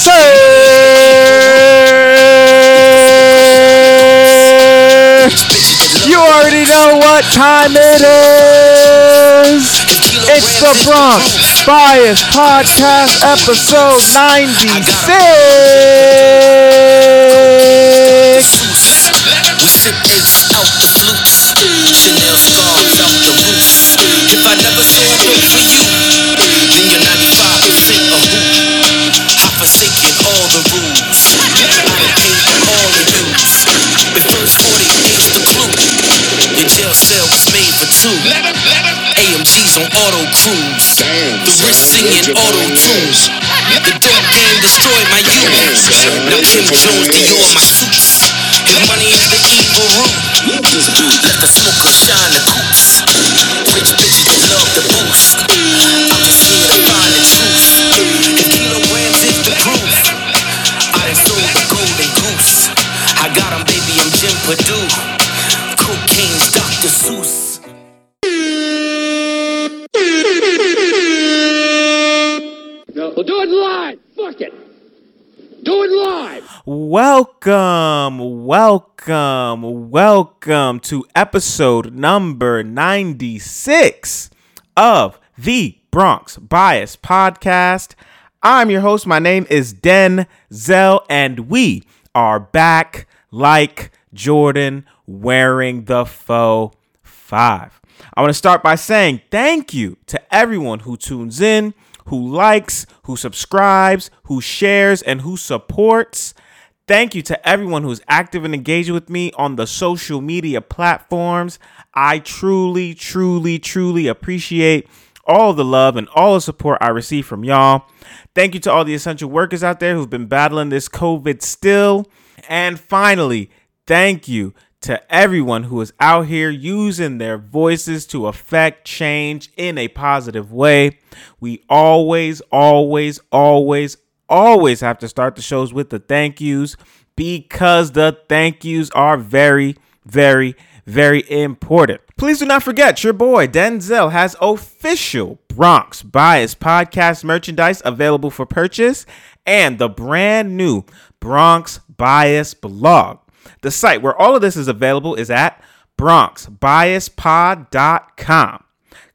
sir. You already know what time it is. It's the Bronx Bias Podcast, episode 96. Singing auto tunes. The dope game destroyed my youth. Now Kim Jones, Dior, my suits. His money is the evil root. Let the smoker shine the coupes. Rich bitches love the boost. I'm just here to find the truth. Kilograms is the proof, I the goose. I baby, I'm Jim. Welcome, welcome to episode number 96 of the Bronx Bias Podcast. I'm your host. My name is Denzel, and we are back like Jordan wearing the faux five. I want to start by saying thank you to everyone who tunes in, who likes, who subscribes, who shares, and who supports. Thank you to everyone who's active and engaged with me on the social media platforms. I truly, truly, truly appreciate all the love and all the support I receive from y'all. Thank you to all the essential workers out there who've been battling this COVID still. And finally, thank you to everyone who is out here using their voices to affect change in a positive way. We always, always, always, always have to start the shows with the thank yous because the thank yous are very, very, very important. Please do not forget your boy Denzel has official Bronx Bias podcast merchandise available for purchase and the brand new Bronx Bias blog. The site where all of this is available is at bronxbiaspod.com.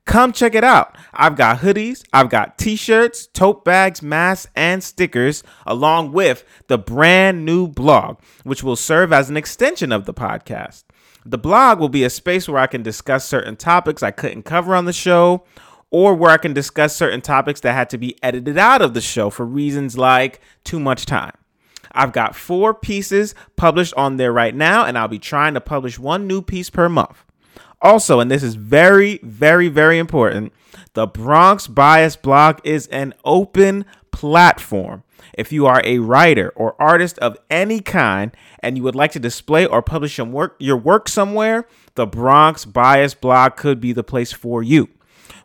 Come check it out. I've got hoodies, I've got t shirts, tote bags, masks, and stickers, along with the brand new blog, which will serve as an extension of the podcast. The blog will be a space where I can discuss certain topics I couldn't cover on the show, or where I can discuss certain topics that had to be edited out of the show for reasons like too much time. I've got four pieces published on there right now, and I'll be trying to publish one new piece per month. Also, and this is very, very, very important, the Bronx Bias blog is an open platform. If you are a writer or artist of any kind and you would like to display or publish your work, your work somewhere, the Bronx Bias blog could be the place for you.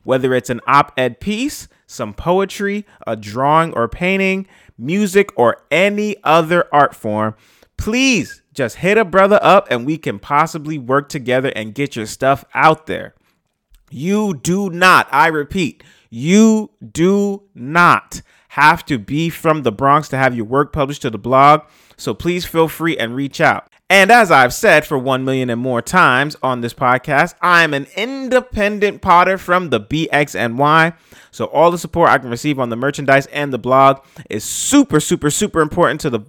Whether it's an op ed piece, some poetry, a drawing or painting, music, or any other art form, please just hit a brother up and we can possibly work together and get your stuff out there. You do not, I repeat, you do not have to be from the Bronx to have your work published to the blog. So please feel free and reach out. And as I've said for 1 million and more times on this podcast, I'm an independent potter from the BXNY. So all the support I can receive on the merchandise and the blog is super, super, super important to the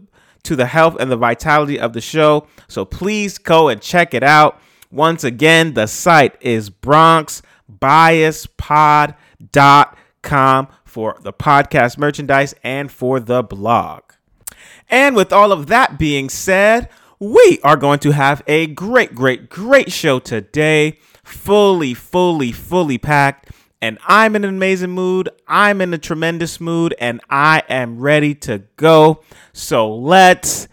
to the health and the vitality of the show. So please go and check it out. Once again, the site is bronxbiaspod.com for the podcast merchandise and for the blog. And with all of that being said, we are going to have a great, great, great show today. Fully, fully, fully packed. And I'm in an amazing mood. I'm in a tremendous mood. And I am ready to go. So let's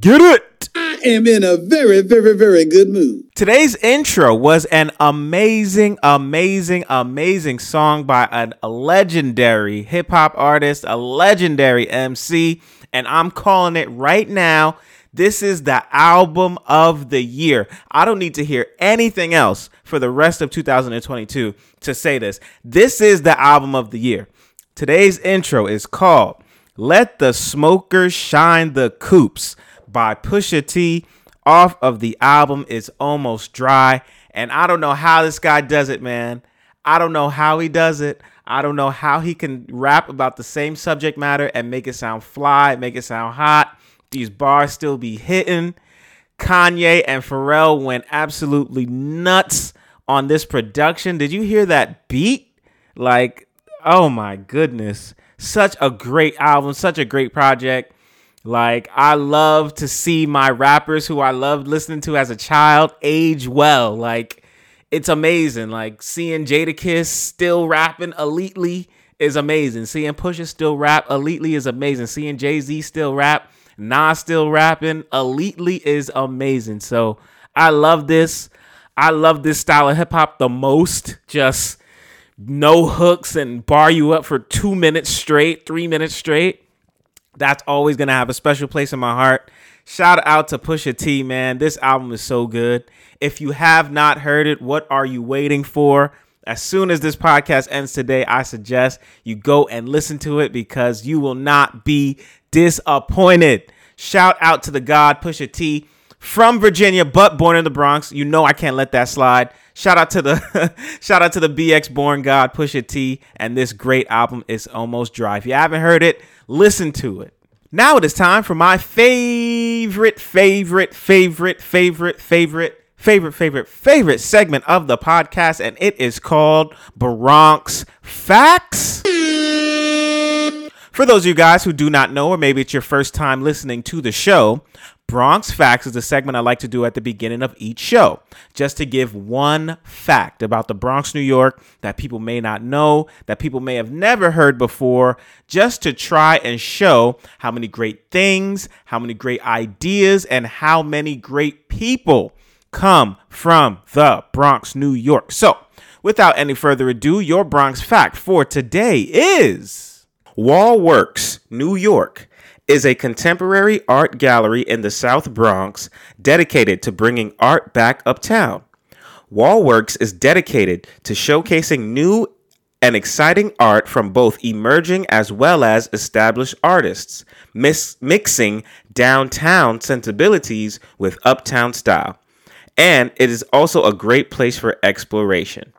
get it. I am in a very, very, very good mood. Today's intro was an amazing, amazing, amazing song by an, a legendary hip hop artist, a legendary MC, and I'm calling it right now. This is the album of the year. I don't need to hear anything else for the rest of 2022 to say this. This is the album of the year. Today's intro is called Let the Smokers Shine the Coupes by Pusha T off of the album It's almost dry. And I don't know how this guy does it, man. I don't know how he does it. I don't know how he can rap about the same subject matter and make it sound fly, make it sound hot. These bars still be hitting. Kanye and Pharrell went absolutely nuts on this production. Did you hear that beat? Like, oh my goodness. Such a great album, such a great project. Like, I love to see my rappers who I loved listening to as a child age well. Like, it's amazing. Like, seeing Jadakiss still rapping elitely is amazing. Seeing Pusha still rap elitely is amazing. Seeing Jay Z still rap, Nas still rapping elitely is amazing. So, I love this. I love this style of hip hop the most. Just no hooks and bar you up for two minutes straight, three minutes straight that's always gonna have a special place in my heart. Shout out to Pusha T, man. This album is so good. If you have not heard it, what are you waiting for? As soon as this podcast ends today, I suggest you go and listen to it because you will not be disappointed. Shout out to the God Pusha T from Virginia, but born in the Bronx. You know I can't let that slide. Shout out to the shout out to the BX Born God Pusha T, and this great album is almost dry. If you haven't heard it, listen to it. Now it is time for my favorite, favorite, favorite, favorite, favorite, favorite, favorite, favorite segment of the podcast, and it is called Bronx Facts. For those of you guys who do not know, or maybe it's your first time listening to the show, Bronx Facts is a segment I like to do at the beginning of each show, just to give one fact about the Bronx, New York that people may not know, that people may have never heard before, just to try and show how many great things, how many great ideas, and how many great people come from the Bronx, New York. So, without any further ado, your Bronx fact for today is Wall Works, New York is a contemporary art gallery in the South Bronx dedicated to bringing art back uptown. Wallworks is dedicated to showcasing new and exciting art from both emerging as well as established artists, mis- mixing downtown sensibilities with uptown style. And it is also a great place for exploration.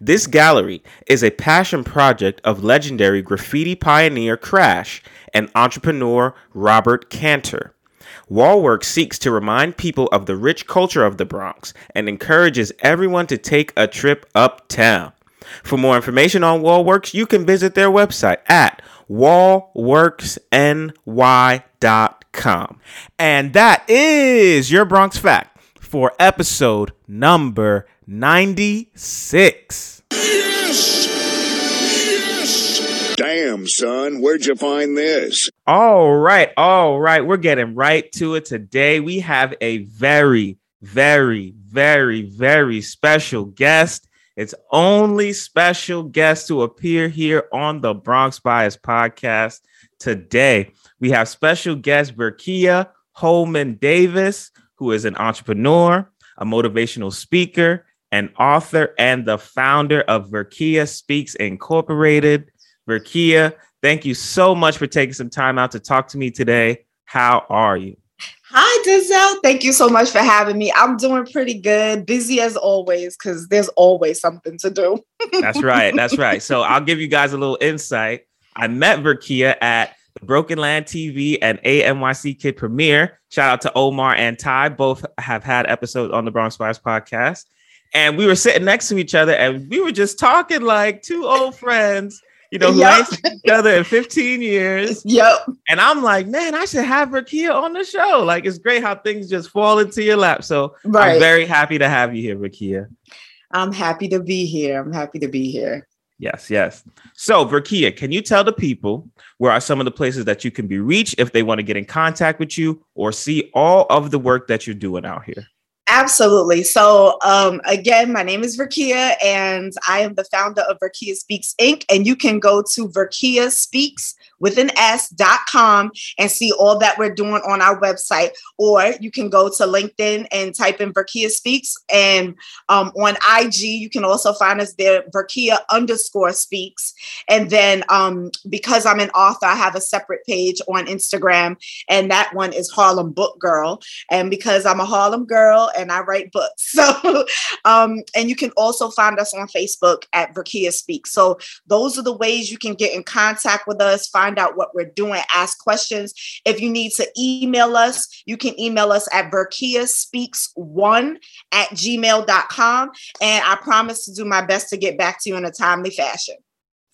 This gallery is a passion project of legendary graffiti pioneer Crash and entrepreneur Robert Cantor. Wallwork seeks to remind people of the rich culture of the Bronx and encourages everyone to take a trip uptown. For more information on Wallworks, you can visit their website at wallworksny.com. And that is your Bronx Fact for episode number 96. Yes! Yes! Damn, son, where'd you find this? All right, all right. We're getting right to it today. We have a very, very, very, very special guest. It's only special guest to appear here on the Bronx Bias podcast today. We have special guest Verkeya Holman Davis, who is an entrepreneur, a motivational speaker, an author and the founder of Verkeya Speaks Incorporated. Verkeya, thank you so much for taking some time out to talk to me today. How are you? Hi, Denzel. Thank you so much for having me. I'm doing pretty good, busy as always, because there's always something to do. that's right. That's right. So I'll give you guys a little insight. I met Verkeya at Broken Land TV and AMYC Kid premiere. Shout out to Omar and Ty. Both have had episodes on the Bronx Bias podcast and we were sitting next to each other and we were just talking like two old friends you know, who yep. each other in 15 years. Yep. And I'm like, man, I should have Verkeya on the show. Like, it's great how things just fall into your lap. So right. I'm very happy to have you here, Verkeya. I'm happy to be here. I'm happy to be here. Yes, yes. So, Verkeya, can you tell the people where are some of the places that you can be reached if they want to get in contact with you or see all of the work that you're doing out here? Absolutely. So, um, again, my name is Verkeya, and I am the founder of Verkeya Speaks Inc. And you can go to Verkeya Speaks with an S.com and see all that we're doing on our website. Or you can go to LinkedIn and type in Verkeya Speaks. And um, on IG, you can also find us there, Verkeya underscore speaks. And then um, because I'm an author, I have a separate page on Instagram, and that one is Harlem Book Girl. And because I'm a Harlem girl and I write books. So, um, and you can also find us on Facebook at Verkeya Speaks. So those are the ways you can get in contact with us, find out what we're doing, ask questions. If you need to email us, you can email us at verkeyaspeaks1 at gmail.com. And I promise to do my best to get back to you in a timely fashion.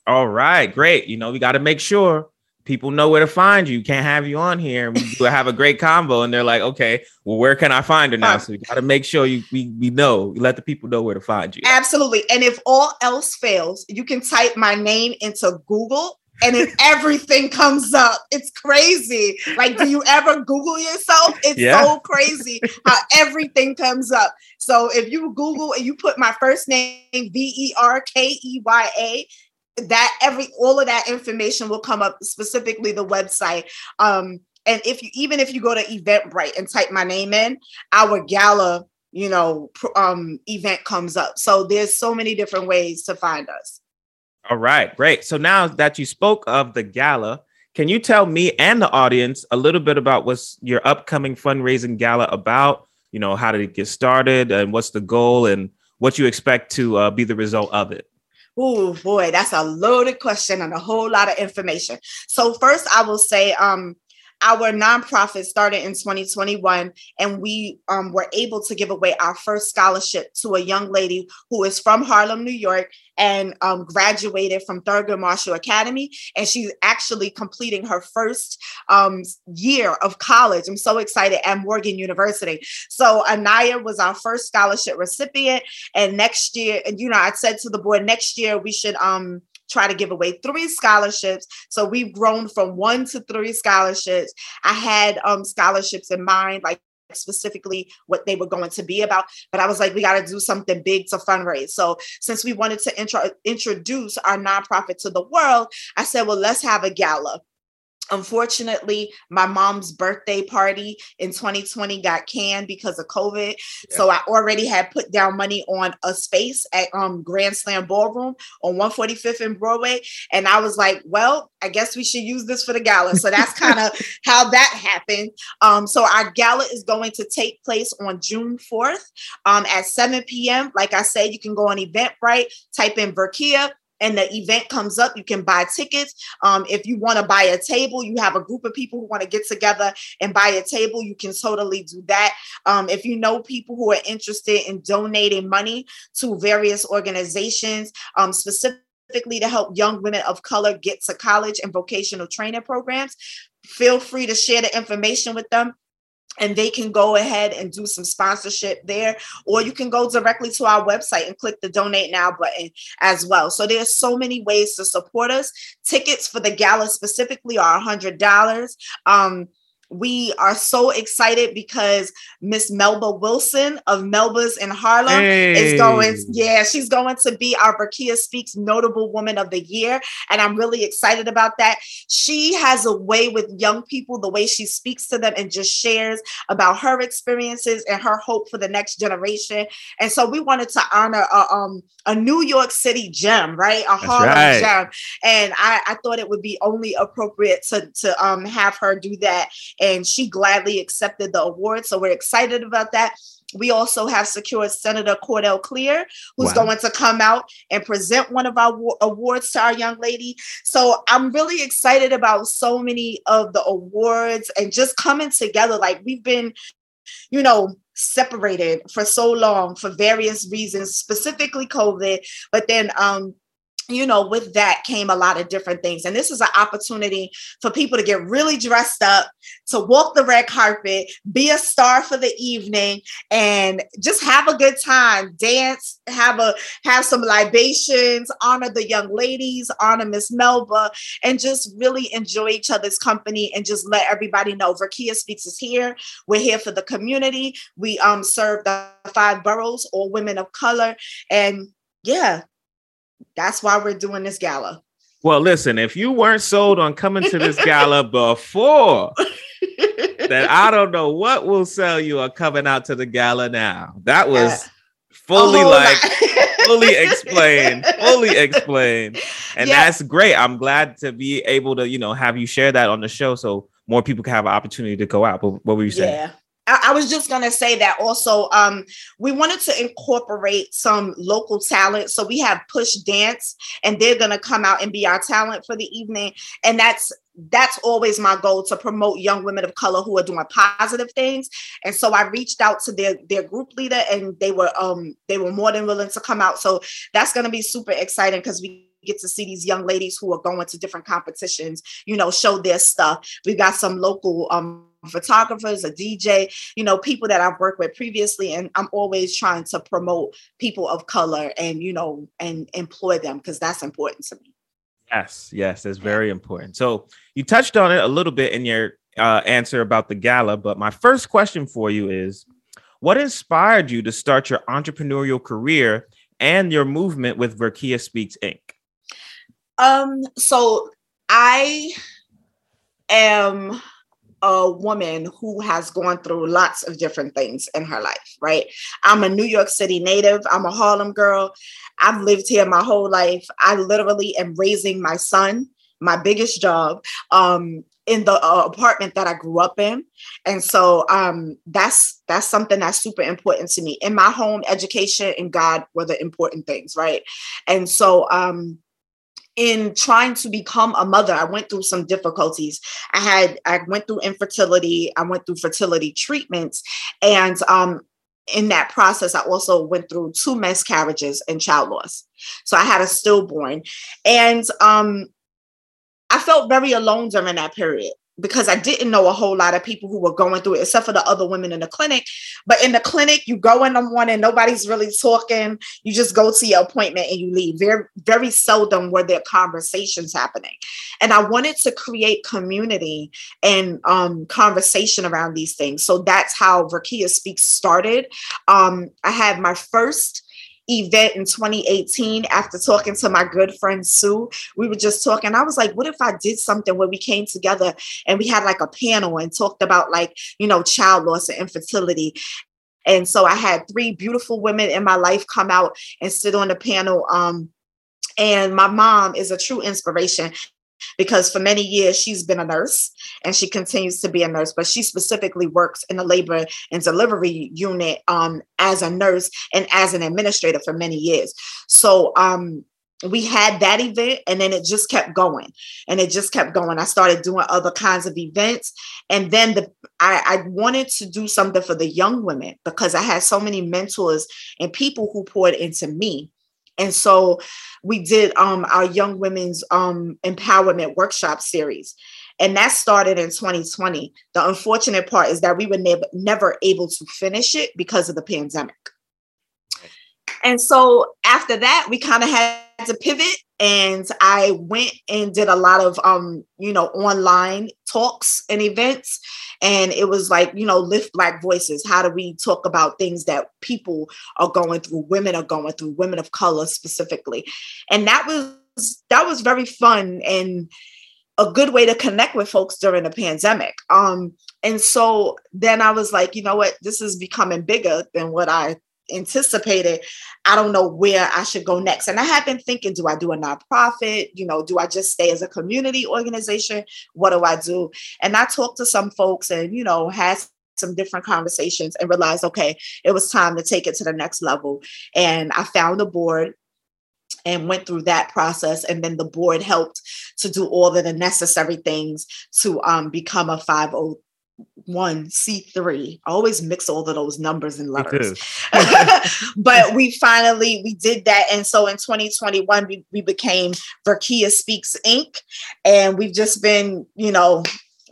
All right, great. You know, we got to make sure people know where to find you. Can't have you on here. We have a great combo, and they're like, okay, well, where can I find her now? So we got to make sure you we, we know, we let the people know where to find you. Absolutely. And if all else fails, you can type my name into Google and then everything comes up. It's crazy. Like, do you ever Google yourself? It's yeah. so crazy how everything comes up. So if you Google and you put my first name, V E R K E Y A, that every all of that information will come up specifically the website um and if you even if you go to eventbrite and type my name in our gala you know um event comes up so there's so many different ways to find us all right great. So now that you spoke of the gala can you tell me and the audience a little bit about what's your upcoming fundraising gala about? You know how did it get started and what's the goal and what you expect to uh, be the result of it? Oh boy, that's a loaded question and a whole lot of information. So first, I will say, um, our nonprofit started in 2021, and we um, were able to give away our first scholarship to a young lady who is from Harlem, New York, and um, graduated from Thurgood Marshall Academy. And she's actually completing her first um, year of college. I'm so excited at Morgan University. So Anaya was our first scholarship recipient. And next year, and you know, I said to the board, next year we should um try to give away three scholarships. So we've grown from one to three scholarships. I had um, scholarships in mind, like specifically what they were going to be about but i was like we got to do something big to fundraise so since we wanted to intro- introduce our nonprofit to the world i said well let's have a gala Unfortunately, my mom's birthday party in 2020 got canned because of COVID. Yeah. So I already had put down money on a space at um, Grand Slam Ballroom on 145th and Broadway. And I was like, well, I guess we should use this for the gala. So that's kind of how that happened. Um, so our gala is going to take place on June 4th um, at 7 p.m. Like I said, you can go on Eventbrite, type in Verkeya, and the event comes up, you can buy tickets. Um, if you want to buy a table, you have a group of people who want to get together and buy a table, you can totally do that. Um, if you know people who are interested in donating money to various organizations, um, specifically to help young women of color get to college and vocational training programs, feel free to share the information with them and they can go ahead and do some sponsorship there or you can go directly to our website and click the donate now button as well. So there's so many ways to support us. Tickets for the gala specifically are $100 um, we are so excited because Miss Melba Wilson of Melba's in Harlem hey. is going, yeah, she's going to be our Verkeya Speaks Notable Woman of the Year. And I'm really excited about that. She has a way with young people, the way she speaks to them and just shares about her experiences and her hope for the next generation. And so we wanted to honor a, um, a New York City gem, right? A That's Harlem right. gem. And I, I thought it would be only appropriate to, to um, have her do that and she gladly accepted the award. So we're excited about that. We also have secured Senator Cordell Cleare, who's wow. going to come out and present one of our awards to our young lady. So I'm really excited about so many of the awards and just coming together. Like we've been, you know, separated for so long for various reasons, specifically COVID, but then um you know, with that came a lot of different things. And this is an opportunity for people to get really dressed up, to walk the red carpet, be a star for the evening, and just have a good time, dance, have a have some libations, honor the young ladies, honor Miss Melba, and just really enjoy each other's company and just let everybody know Verkeya Speaks is here. We're here for the community. We um serve the five boroughs, all women of color. And yeah, that's why we're doing this gala. Well, listen, if you weren't sold on coming to this gala before, then I don't know what will sell you on coming out to the gala now. That uh, was Yeah. fully like fully explained, fully explained. And Yeah. that's great. I'm glad to be able to, you know, have you share that on the show so more people can have an opportunity to go out. But what were you saying? Yeah. I, was just gonna say that also. Um, we wanted to incorporate some local talent, so we have Push Dance, and they're gonna come out and be our talent for the evening. And that's that's always my goal to promote young women of color who are doing positive things. And so I reached out to their their group leader, and they were um they were more than willing to come out. So that's gonna be super exciting because we get to see these young ladies who are going to different competitions, you know, show their stuff. We've got some local um photographers, a DJ, you know, people that I've worked with previously. And I'm always trying to promote people of color and, you know, and employ them because that's important to me. Yes, yes, that's very important. So you touched on it a little bit in your uh, answer about the gala, but my first question for you is what inspired you to start your entrepreneurial career and your movement with Verkeya Speaks Inc.? Um, so I am a woman who has gone through lots of different things in her life, right? I'm a New York City native, I'm a Harlem girl. I've lived here my whole life. I literally am raising my son, my biggest job, um, in the uh, apartment that I grew up in. And so um, that's that's something that's super important to me. In my home, education and God were the important things, right? And so um, in trying to become a mother i went through some difficulties. I had i went through infertility i went through fertility treatments and um in that process i also went through two miscarriages and child loss. So i had a stillborn and um i felt very alone during that period because I didn't know a whole lot of people who were going through it, except for the other women in the clinic. But in the clinic, you go in the morning, nobody's really talking. You just go to your appointment and you leave. Very, very seldom were there conversations happening. And I wanted to create community and um, conversation around these things. So that's how Verkeya Speaks started. Um, I had my first event in 2018 after talking to my good friend Sue. We were just talking. I was like, what if I did something where we came together and we had like a panel and talked about like, you know, child loss and infertility. And so I had three beautiful women in my life come out and sit on the panel. Um, and my mom is a true inspiration because for many years she's been a nurse and she continues to be a nurse, but she specifically works in the labor and delivery unit um, as a nurse and as an administrator for many years. So um, we had that event and then it just kept going and it just kept going. I started doing other kinds of events. And then the I, I wanted to do something for the young women because I had so many mentors and people who poured into me and so we did um, our young women's um, empowerment workshop series. And that started in 2020. The unfortunate part is that we were never, never able to finish it because of the pandemic. And so after that, we kind of had to pivot and I went and did a lot of um, you know, online talks and events. And it was like, you know, lift black voices. How do we talk about things that people are going through, women are going through, women of color specifically? And that was that was very fun and a good way to connect with folks during the pandemic. Um, and so then I was like, you know what, this is becoming bigger than what I anticipated. I don't know where I should go next. And I have been thinking, do I do a nonprofit? You know, do I just stay as a community organization? What do I do? And I talked to some folks and, you know, had some different conversations and realized, okay, it was time to take it to the next level. And I found a board and went through that process. And then the board helped to do all of the necessary things to um, become a 501c3. I always mix all of those numbers and letters. but we finally we did that. And so in 2021, we, we became Verkeya Speaks Inc. And we've just been, you know,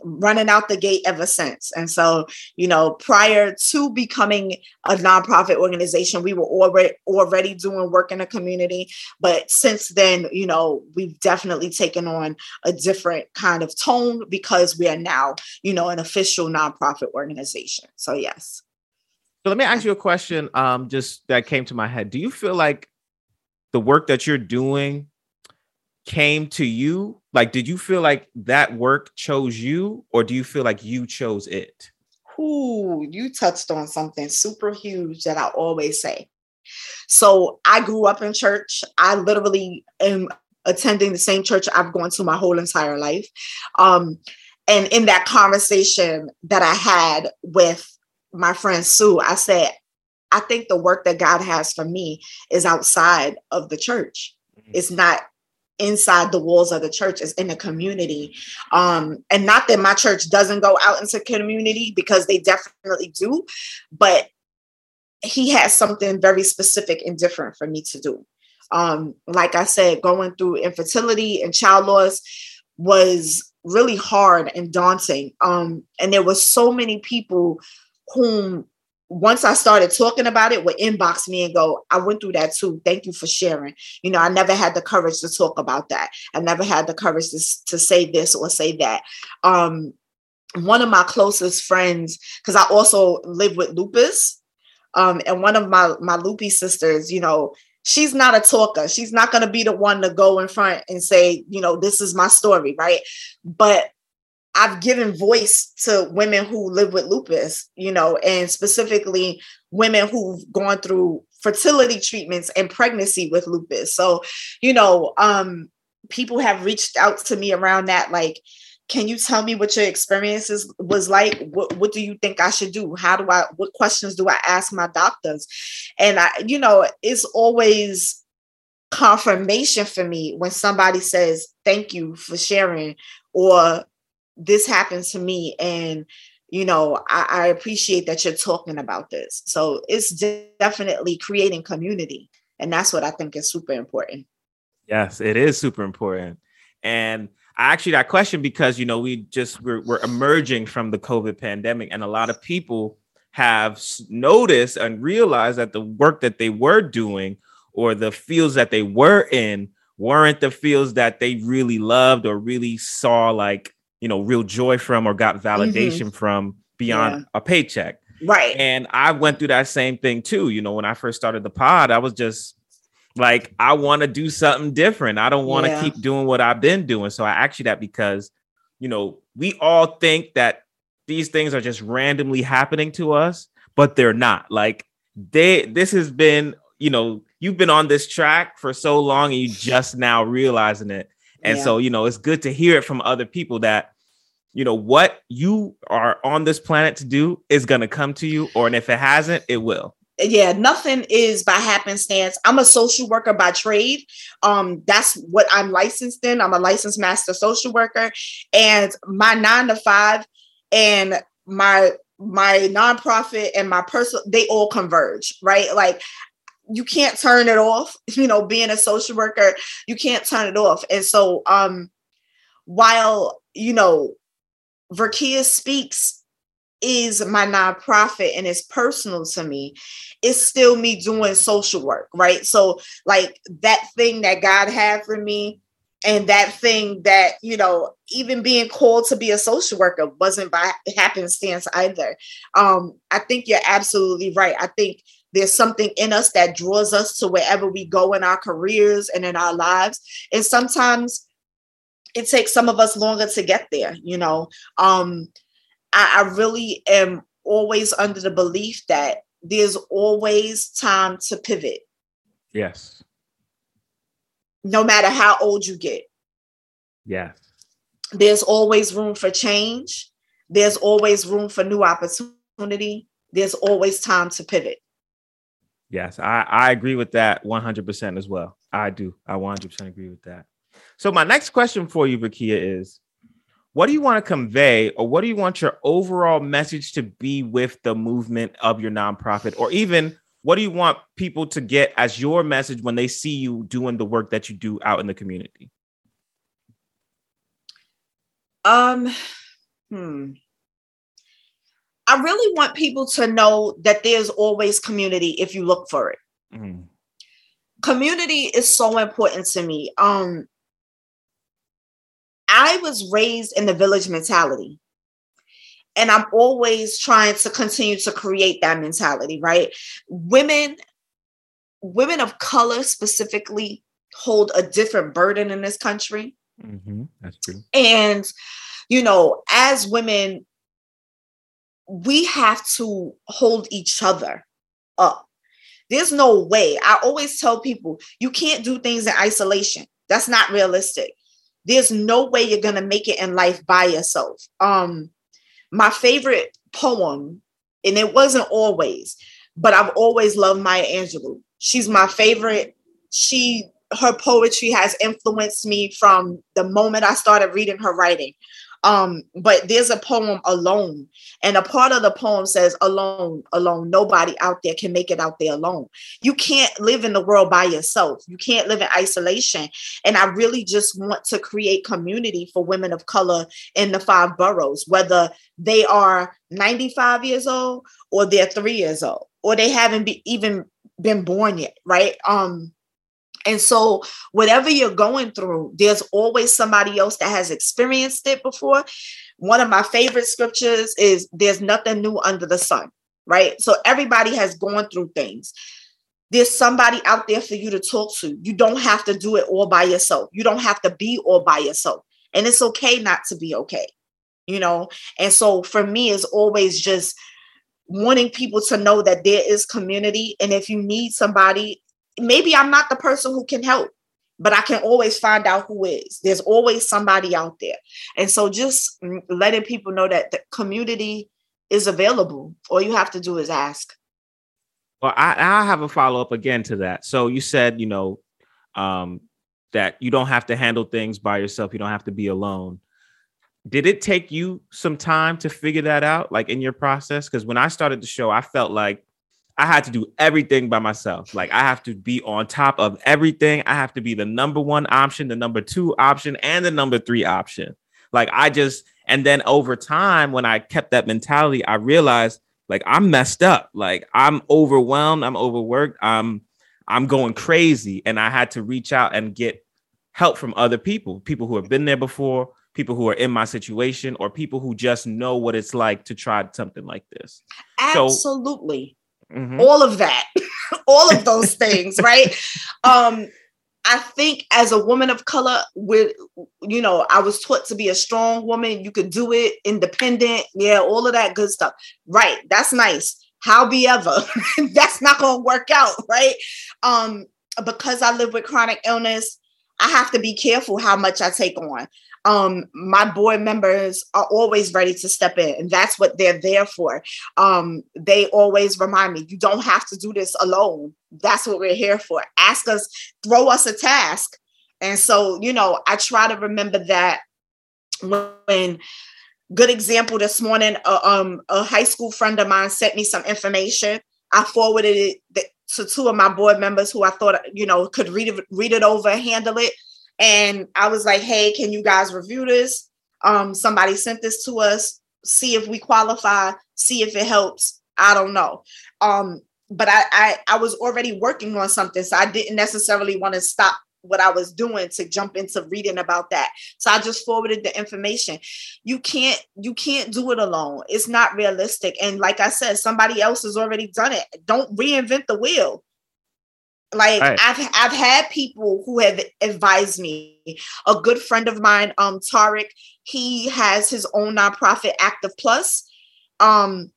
running out the gate ever since. And so, you know, prior to becoming a nonprofit organization, we were already already doing work in the community. But since then, you know, we've definitely taken on a different kind of tone because we are now, you know, an official nonprofit organization. So yes. So let me ask you a question. Um, just that came to my head. Do you feel like the work that you're doing came to you? Like, did you feel like that work chose you, or do you feel like you chose it? Ooh, you touched on something super huge that I always say. So I grew up in church. I literally am attending the same church I've gone to my whole entire life. Um, and in that conversation that I had with my friend Sue, I said, I think the work that God has for me is outside of the church. Mm-hmm. It's not inside the walls of the church it's in the community. Um and not that my church doesn't go out into community because they definitely do but he has something very specific and different for me to do. Um like i said going through infertility and child loss was really hard and daunting. Um and there were so many people whom once I started talking about it, would inbox me and go, I went through that too. Thank you for sharing. You know, I never had the courage to talk about that. I never had the courage to, to say this or say that. Um, one of my closest friends, because I also live with lupus, um, and one of my my loopy sisters, you know, she's not a talker. She's not going to be the one to go in front and say, you know, this is my story, right? But I've given voice to women who live with lupus, you know, and specifically women who've gone through fertility treatments and pregnancy with lupus. So, you know, um, people have reached out to me around that, like, can you tell me what your experiences was like? What, what do you think I should do? How do I, what questions do I ask my doctors? And I, you know, it's always confirmation for me when somebody says, thank you for sharing, or this happened to me and you know I, I, appreciate that you're talking about this. So it's definitely creating community and that's what i think is super important. Yes it is super important. And i actually that question because you know we just we're, we're emerging from the covid pandemic and a lot of people have noticed and realized that the work that they were doing or the fields that they were in weren't the fields that they really loved or really saw like you know real joy from or got mm-hmm. validation mm-hmm. from beyond yeah. a paycheck right and i went through that same thing too you know when i first started the pod i was just like i want to do something different i don't want to yeah. keep doing what i've been doing so i asked you that because you know we all think that these things are just randomly happening to us but they're not like they this has been you know you've been on this track for so long and you just now realizing it and yeah. so, you know, it's good to hear it from other people that, you know, what you are on this planet to do is going to come to you, or and if it hasn't, it will. Yeah, nothing is by happenstance. I'm a social worker by trade. Um, that's what I'm licensed in. I'm a licensed master social worker, and my nine to five and my my nonprofit and my personal they all converge right like you can't turn it off you know being a social worker you can't turn it off and so um while you know Verkeya speaks is my nonprofit and it's personal to me. It's still me doing social work right? So like that thing that god had for me and that thing that you know even being called to be a social worker wasn't by happenstance either. Um i think you're absolutely right. I think there's something in us that draws us to wherever we go in our careers and in our lives. And sometimes it takes some of us longer to get there, you know. Um, I, I really am always under the belief that there's always time to pivot. Yes. No matter how old you get. Yes. There's always room for change. There's always room for new opportunity. There's always time to pivot. Yes, I, I agree with that 100% as well. I do. I 100% agree with that. So, my next question for you, Verkeya, is what do you want to convey or what do you want your overall message to be with the movement of your nonprofit? Or even what do you want people to get as your message when they see you doing the work that you do out in the community? Um, hmm. I really want people to know that there's always community if you look for it. Mm-hmm. Community is so important to me. Um, I was raised in the village mentality. And I'm always trying to continue to create that mentality, right? Women, women of color specifically, hold a different burden in this country. Mm-hmm. That's true. And, you know, as women, we have to hold each other up. There's no way. I always tell people you can't do things in isolation. That's not realistic. There's no way you're going to make it in life by yourself. Um my favorite poem and it wasn't always, but I've always loved Maya Angelou. She's my favorite. She her poetry has influenced me from the moment I started reading her writing. Um, but there's a poem alone, and a part of the poem says, Alone, alone, nobody out there can make it out there alone. You can't live in the world by yourself, you can't live in isolation. And I really just want to create community for women of color in the five boroughs, whether they are 95 years old or they're three years old, or they haven't be, even been born yet, right? Um, and so, whatever you're going through, there's always somebody else that has experienced it before. One of my favorite scriptures is there's nothing new under the sun, right? So, everybody has gone through things. There's somebody out there for you to talk to. You don't have to do it all by yourself. You don't have to be all by yourself. And it's okay not to be okay, you know? And so, for me, it's always just wanting people to know that there is community. And if you need somebody, maybe I'm not the person who can help, but I can always find out who is. There's always somebody out there. And so just letting people know that the community is available. All you have to do is ask. Well, I, I have a follow up again to that. So you said, you know, um, that you don't have to handle things by yourself. You don't have to be alone. Did it take you some time to figure that out, like in your process? Because when I started the show, I felt like I had to do everything by myself. Like I have to be on top of everything. I have to be the number one option, the number two option, and the number three option. Like I just, and then over time, when I kept that mentality, I realized like I'm messed up. Like I'm overwhelmed. I'm overworked. I'm I'm going crazy, and I had to reach out and get help from other people, people who have been there before, people who are in my situation, or people who just know what it's like to try something like this. Absolutely. So, mm-hmm. all of that, all of those things, right? Um, I think as a woman of color, with you know, I was taught to be a strong woman. You could do it, independent, yeah, all of that good stuff. Right, that's nice. However, that's not gonna work out, right? Um, because I live with chronic illness, I have to be careful how much I take on um, my board members are always ready to step in, and that's what they're there for. Um, they always remind me, you don't have to do this alone. That's what we're here for. Ask us, throw us a task. And so, you know, I try to remember that when good example this morning, uh, um, a high school friend of mine sent me some information. I forwarded it to two of my board members who I thought, you know, could read it, read it over, handle it. And I was like, hey, can you guys review this? Um, somebody sent this to us, see if we qualify, see if it helps. I don't know. Um, but I, I I was already working on something, so I didn't necessarily want to stop what I was doing to jump into reading about that. So I just forwarded the information. You can't you can't do it alone. It's not realistic. And like I said, somebody else has already done it. Don't reinvent the wheel. Like right. I've I've had people who have advised me. A good friend of mine, um, Tarek, he has his own nonprofit, Active Plus, um,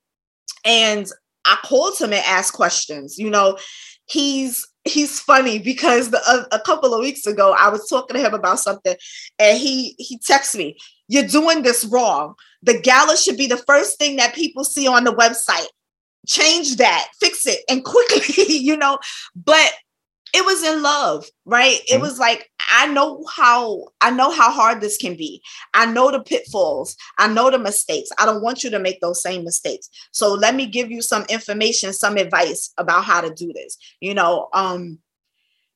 and I called him and asked questions. You know, he's he's funny because the, a, a, couple of weeks ago I was talking to him about something, and he he texts me, "You're doing this wrong. The gala should be the first thing that people see on the website." Change that, fix it, and quickly, you know. But it was in love right? Mm-hmm. it was like i know how i know how hard this can be. I know the pitfalls. I know the mistakes. I don't want you to make those same mistakes. So let me give you some information some advice about how to do this you know? Um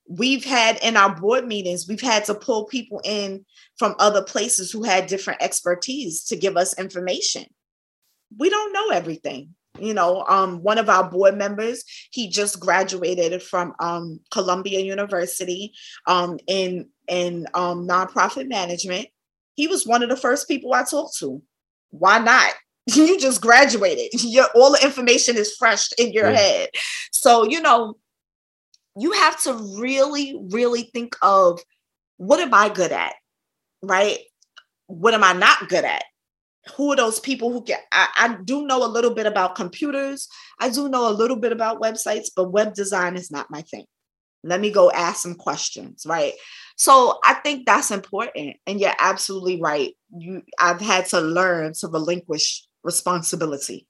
we've had in our board meetings we've had to pull people in from other places who had different expertise to give us information. We don't know everything you know um, one of our board members he just graduated from um, columbia university um, in in um, nonprofit management he was one of the first people i talked to why not you just graduated your all the information is fresh in your yeah. head so you know you have to really, really think of what am I good at? Right? What am I not good at? Who are those people who get? I, I do know a little bit about computers. I do know a little bit about websites, but web design is not my thing. Let me go ask some questions, right? So I think that's important. And you're absolutely right. You I've had to learn to relinquish responsibility.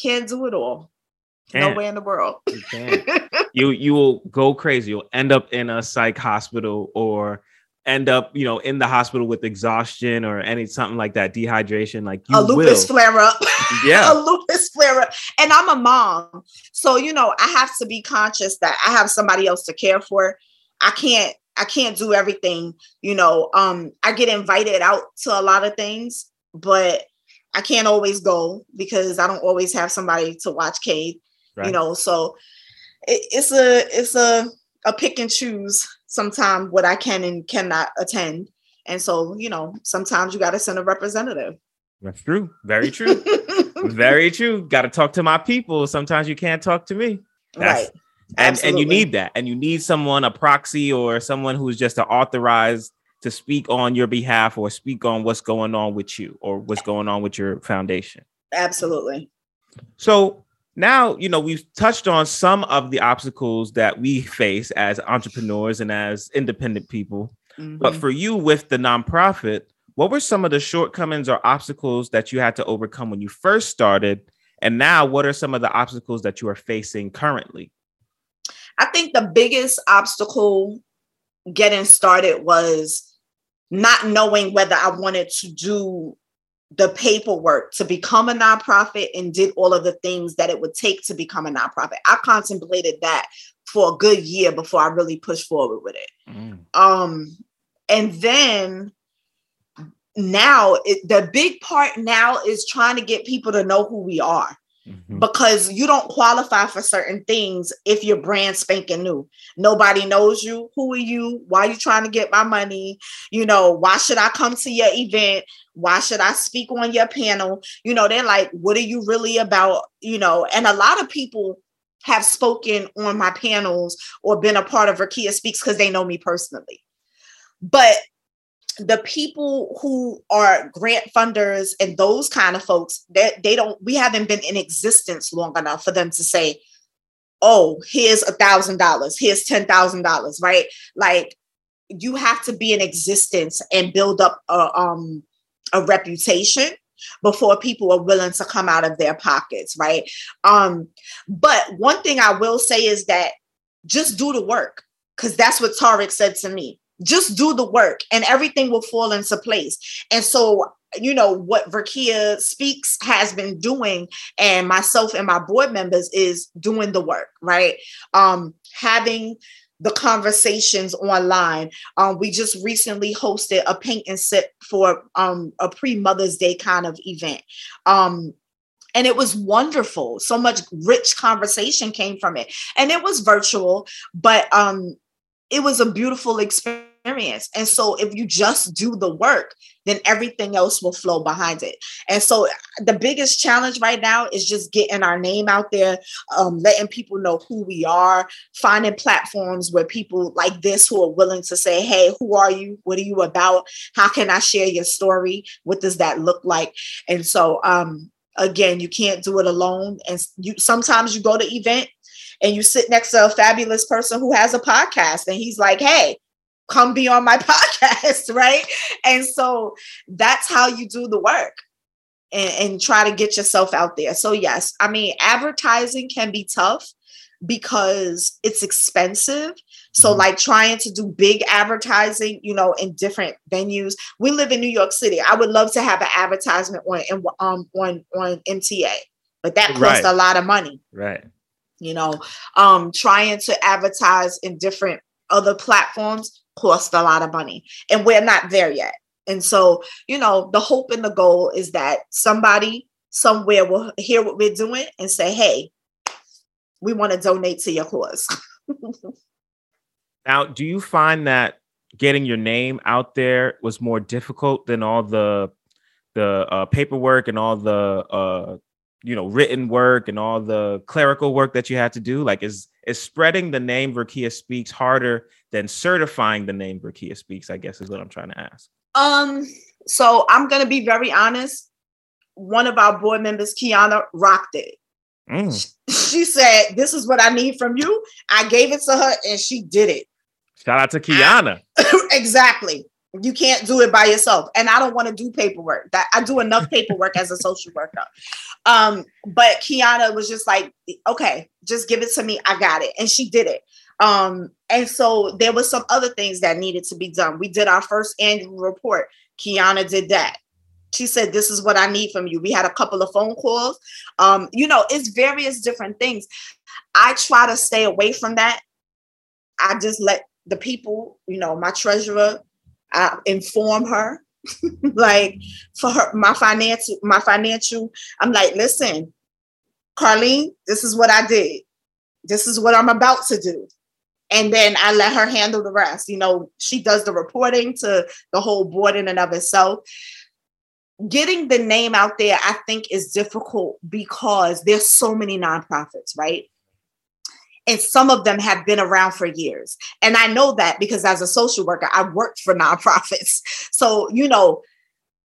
Can't do it all. Can't. No way in the world. You you you will go crazy. You'll end up in a psych hospital or end up, you know, in the hospital with exhaustion or any something like that, dehydration. Like you a lupus will. flare up. Yeah. a lupus flare up. And I'm a mom. So, you know, I have to be conscious that I have somebody else to care for. I can't I can't do everything, you know. Um I get invited out to a lot of things, but I can't always go because I don't always have somebody to watch Cade, Right. you know. So it, it's a it's a a pick and choose sometime what I can and cannot attend. And so, you know, sometimes you got to send a representative. That's true. Very true. Very true. Got to talk to my people. Sometimes you can't talk to me. That's- right. and and you need that and you need someone a proxy or someone who's just authorized to speak on your behalf or speak on what's going on with you or what's going on with your foundation Absolutely. so now you know we've touched on some of the obstacles that we face as entrepreneurs and as independent people. But Mhm. for you with the nonprofit what were some of the shortcomings or obstacles that you had to overcome when you first started? And now what are some of the obstacles that you are facing currently? I think the biggest obstacle getting started was not knowing whether I wanted to do the paperwork to become a nonprofit and did all of the things that it would take to become a nonprofit. I contemplated that for a good year before I really pushed forward with it. Um, and then now it, the big part now is trying to get people to know who we are Mhm. because you don't qualify for certain things if you're brand spanking new. Nobody knows you. Who are you? Why are you trying to get my money? You know, why should I come to your event? Why should I speak on your panel? You know, they're like, what are you really about? You know, and a lot of people have spoken on my panels or been a part of Verkeya Speaks because they know me personally. But the people who are grant funders and those kind of folks that they, don't we haven't been in existence long enough for them to say oh here's a thousand dollars here's ten thousand dollars right? Like you have to be in existence and build up a um a reputation before people are willing to come out of their pockets right? Um but one thing i will say is that just do the work because that's what Tarek said to me just do the work and everything will fall into place. And so, you know, what Verkeya Speaks has been doing, and myself and my board members is doing the work, right? Um, having the conversations online. Um, we just recently hosted a paint and sip for um, a pre Mother's Day kind of event. Um, and it was wonderful. So much rich conversation came from it. And it was virtual, but um, it was a beautiful experience. And so if you just do the work, then everything else will flow behind it. And so the biggest challenge right now is just getting our name out there, um, letting people know who we are, finding platforms where people like this who are willing to say, hey, who are you? What are you about? How can I share your story? What does that look like? And so um again, you can't do it alone. And you sometimes you go to event and you sit next to a fabulous person who has a podcast and he's like, hey, come be on my podcast, right? And so that's how you do the work and, and try to get yourself out there. So, yes, I mean, advertising can be tough because it's expensive. So, Mhm. like trying to do big advertising, you know, in different venues. We live in New York City. I would love to have an advertisement on um on on MTA, but that costs Right. a lot of money right you know um trying to advertise in different other platforms cost a lot of money and we're not there yet. And so you know the hope and the goal is that somebody somewhere will hear what we're doing and say hey we want to donate to your cause. Now, do you find that getting your name out there was more difficult than all the the uh, paperwork and all the uh, you know written work and all the clerical work that you had to do like is is spreading the name Verkeya Speaks harder than certifying the name Verkeya Speaks I guess is what I'm trying to ask Um, so I'm gonna be very honest. One of our board members, Kiana, rocked it. Mm. She said, This is what I need from you. I gave it to her and she did it. shout out to Kiana exactly. You can't do it by yourself. And I don't want to do paperwork. That I do enough paperwork as a social worker. Um, but Kiana was just like, okay, just give it to me. I got it. And she did it. Um, and so there was some other things that needed to be done. We did our first annual report. Kiana did that. She said, This is what I need from you. We had a couple of phone calls. Um, you know, it's various different things. I try to stay away from that. I just let the people, you know, my treasurer, I inform her. like for her, my financial, my financial, I'm like, listen, Carlene, this is what I did. This is what I'm about to do. And then I let her handle the rest. You know, she does the reporting to the whole board in and of itself. Getting the name out there, I think, is difficult because there's so many nonprofits, right? And some of them have been around for years. And I know that because as a social worker, I worked for nonprofits. So, you know,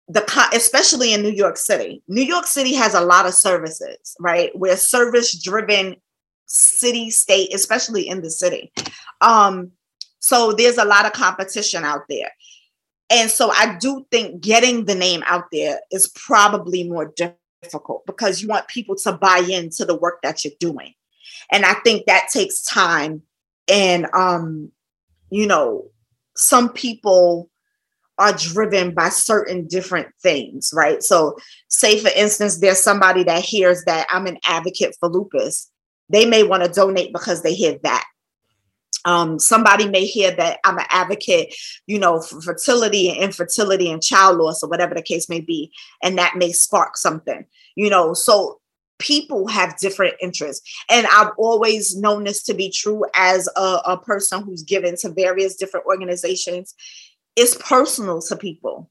the especially in New York City. New York City has a lot of services, right? We're service driven city state, especially in the city. Um, so there's a lot of competition out there. And so I do think getting the name out there is probably more difficult because you want people to buy into the work that you're doing and i think that takes time. And um you know some people are driven by certain different things right? So say for instance there's somebody that hears that i'm an advocate for lupus. They may want to donate because they hear that. Um, somebody may hear that I'm an advocate, you know, for fertility and infertility and child loss or whatever the case may be, and that may spark something, you know. So people have different interests. And I've always known this to be true as a, a person who's given to various different organizations. It's personal to people,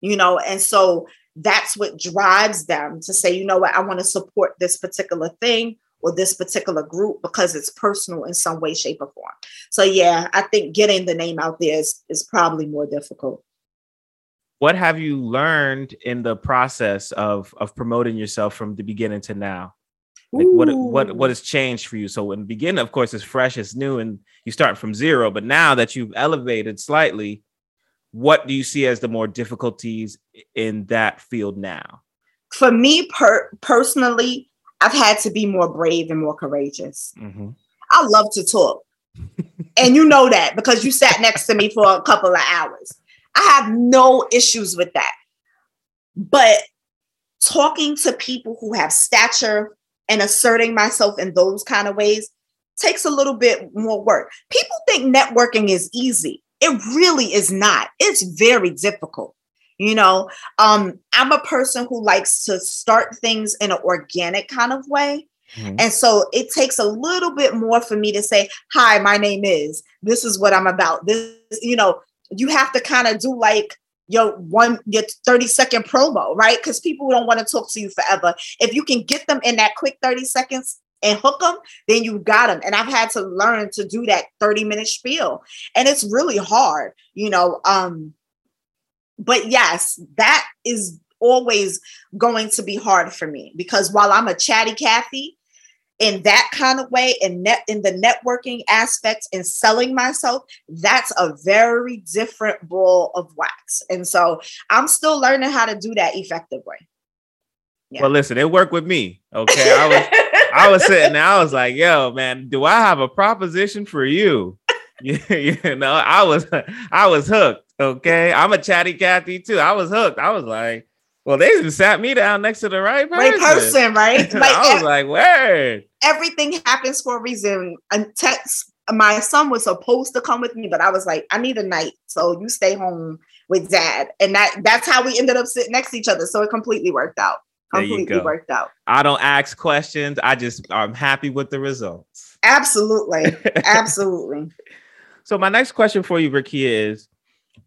you know, and so that's what drives them to say, you know what, I want to support this particular thing or this particular group because it's personal in some way, shape, or form. So yeah, I think getting the name out there is, is probably more difficult what have you learned in the process of of promoting yourself from the beginning to now? Like what what what has changed for you? So in the beginning of course it's fresh it's new and you start from zero but now that you've elevated slightly what do you see as the more difficulties in that field now? For me per- personally i've had to be more brave and more courageous. Mm-hmm. i love to talk. And you know that because you sat next to me for a couple of hours I have no issues with that. But talking to people who have stature and asserting myself in those kind of ways takes a little bit more work. People think networking is easy. It really is not. It's very difficult. You know, um, I'm a person who likes to start things in an organic kind of way. Mm-hmm. And so it takes a little bit more for me to say, Hi, my name is, this is what I'm about. This, you know, you have to kind of do like your one your 30 second promo, right? Because people don't want to talk to you forever. If you can get them in that quick 30 seconds and hook them, then you got them. And I've had to learn to do that 30 minute spiel. And it's really hard, you know. Um, but yes, that is always going to be hard for me because while I'm a chatty Cathy, in that kind of way and net in the networking aspect and selling myself that's a very different ball of wax. And so i'm still learning how to do that effectively. Yeah. well listen it worked with me okay? I was i was sitting there i was like yo man do i have a proposition for you? You know i was i was hooked okay? I'm a chatty cathy too. I was hooked. I was like well, they just sat me down next to the right person. Right person, right? Like I was like, word. Everything happens for a reason. And text, my son was supposed to come with me, but I was like, I need a night, so you stay home with dad, and that that's how we ended up sitting next to each other. So it completely worked out. Completely worked out. I don't ask questions. I just I'm happy with the results. Absolutely, absolutely. So my next question for you, Ricky, is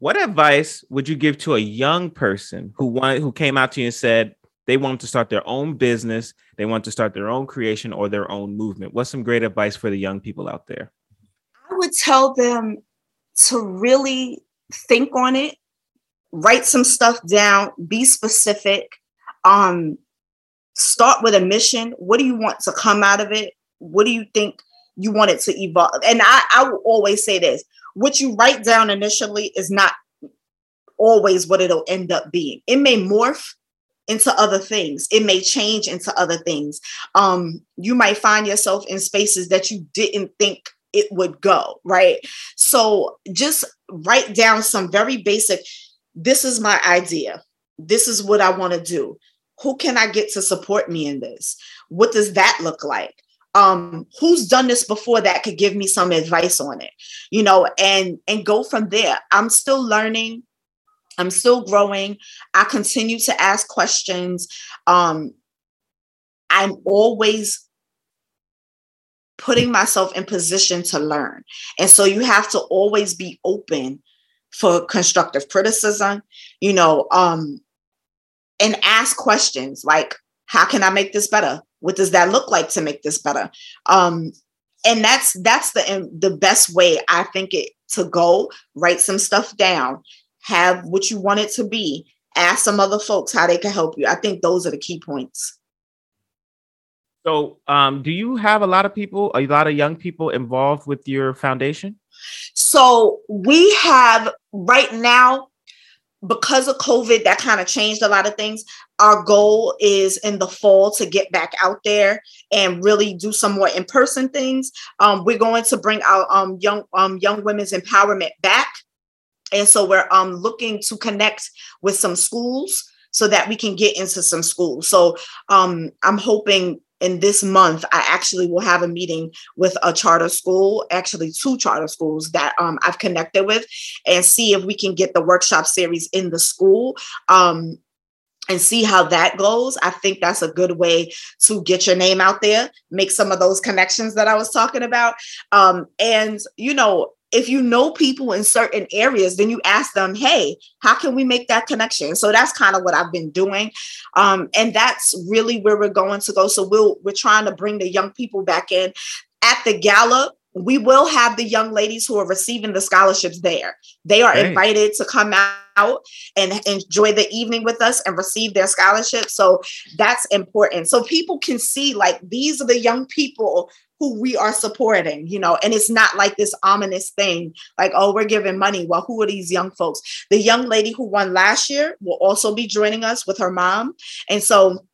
what advice would you give to a young person who wanted who came out to you and said they want to start their own business, they want to start their own creation or their own movement? What's some great advice for the young people out there? I would tell them to really think on it, write some stuff down, be specific, um, start with a mission. What do you want to come out of it? What do you think you want it to evolve? And I, I will always say this what you write down initially is not always what it'll end up being. It may morph into other things. It may change into other things. Um, you might find yourself in spaces that you didn't think it would go, right? So just write down some very basic this is my idea. This is what I want to do. Who can I get to support me in this? What does that look like? Um who's done this before that could give me some advice on it you know and and go from there i'm still learning i'm still growing i continue to ask questions um i'm always putting myself in position to learn. And so you have to always be open for constructive criticism, you know, um, and ask questions like, how can I make this better? What does that look like to make this better? Um, and that's that's the the best way I think it to go. Write some stuff down, have what you want it to be. Ask some other folks how they can help you. I think those are the key points. So, um, do you have a lot of people, a lot of young people involved with your foundation? So, we have right now, because of COVID, that kind of changed a lot of things. Our goal is in the fall to get back out there and really do some more in person things. Um, we're going to bring our um, young um, young women's empowerment back, and so we're um, looking to connect with some schools so that we can get into some schools. So um, I'm hoping in this month, I actually will have a meeting with a charter school, actually two charter schools that um, I've connected with, and see if we can get the workshop series in the school. Um, and see how that goes. I think that's a good way to get your name out there, make some of those connections that I was talking about. Um, and, you know, if you know people in certain areas, then you ask them, hey, how can we make that connection? So that's kind of what I've been doing. Um, and that's really where we're going to go. So we'll we're trying to bring the young people back in. At the gala, we will have the young ladies who are receiving the scholarships there. They are invited to come out and enjoy the evening with us and receive their scholarship. So that's important. So people can see like these are the young people who we are supporting, you know, and it's not like this ominous thing like, oh, we're giving money. Well, who are these young folks? The young lady who won last year will also be joining us with her mom. And so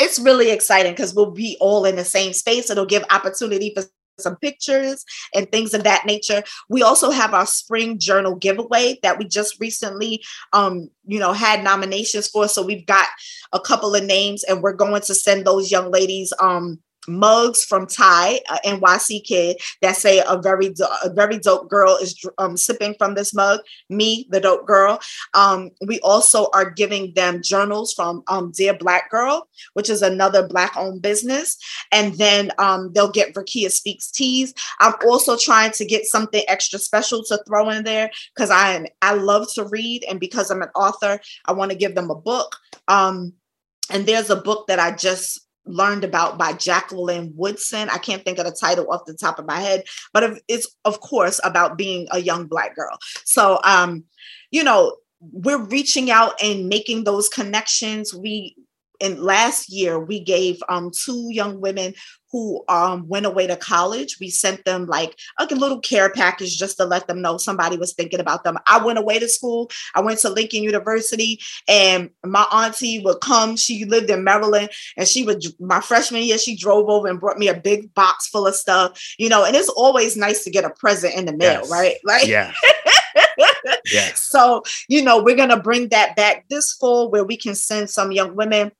it's really exciting because we'll be all in the same space. It'll give opportunity for some pictures and things of that nature. We also have our spring journal giveaway that we just recently um you know had nominations for so we've got a couple of names and we're going to send those young ladies um mugs from Ty, uh, NYC kid, that say a very do- a very dope girl is um, sipping from this mug. Me, the dope girl. Um, we also are giving them journals from um, Dear Black Girl, which is another black owned business, and then um, they'll get Verkeya Speaks teas. I'm also trying to get something extra special to throw in there because I am I love to read, and because I'm an author, I want to give them a book. Um, and there's a book that I just learned about by Jacqueline Woodson. I can't think of the title off the top of my head, but it's of course about being a young black girl. So um, you know, we're reaching out and making those connections. We in last year we gave um two young women who um, went away to college. We sent them like a little care package just to let them know somebody was thinking about them. I went away to school. I went to Lincoln University, and my auntie would come. She lived in Maryland, and she would my freshman year. She drove over and brought me a big box full of stuff, you know. And it's always nice to get a present in the mail, yes. right? Like, yeah. yeah. So, you know, we're going to bring that back this fall where we can send some young women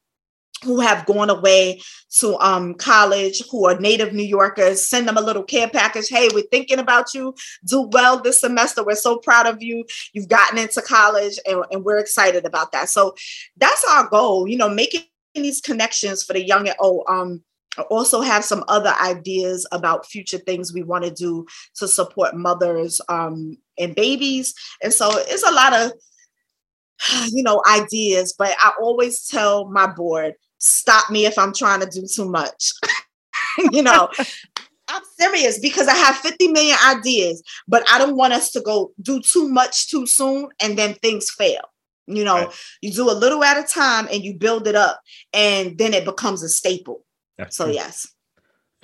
who have gone away to um, college, who are native New Yorkers, send them a little care package. Hey, we're thinking about you. Do well this semester. We're so proud of you. You've gotten into college, and, and we're excited about that. So that's our goal, you know, making these connections for the young and old. Um, also have some other ideas about future things we want to do to support mothers um, and babies. And so it's a lot of you know, ideas, but I always tell my board, stop me if I'm trying to do too much. you know, I'm serious because I have 50 million ideas, but I don't want us to go do too much too soon and then things fail. You know, right. you do a little at a time and you build it up and then it becomes a staple. That's so true. yes.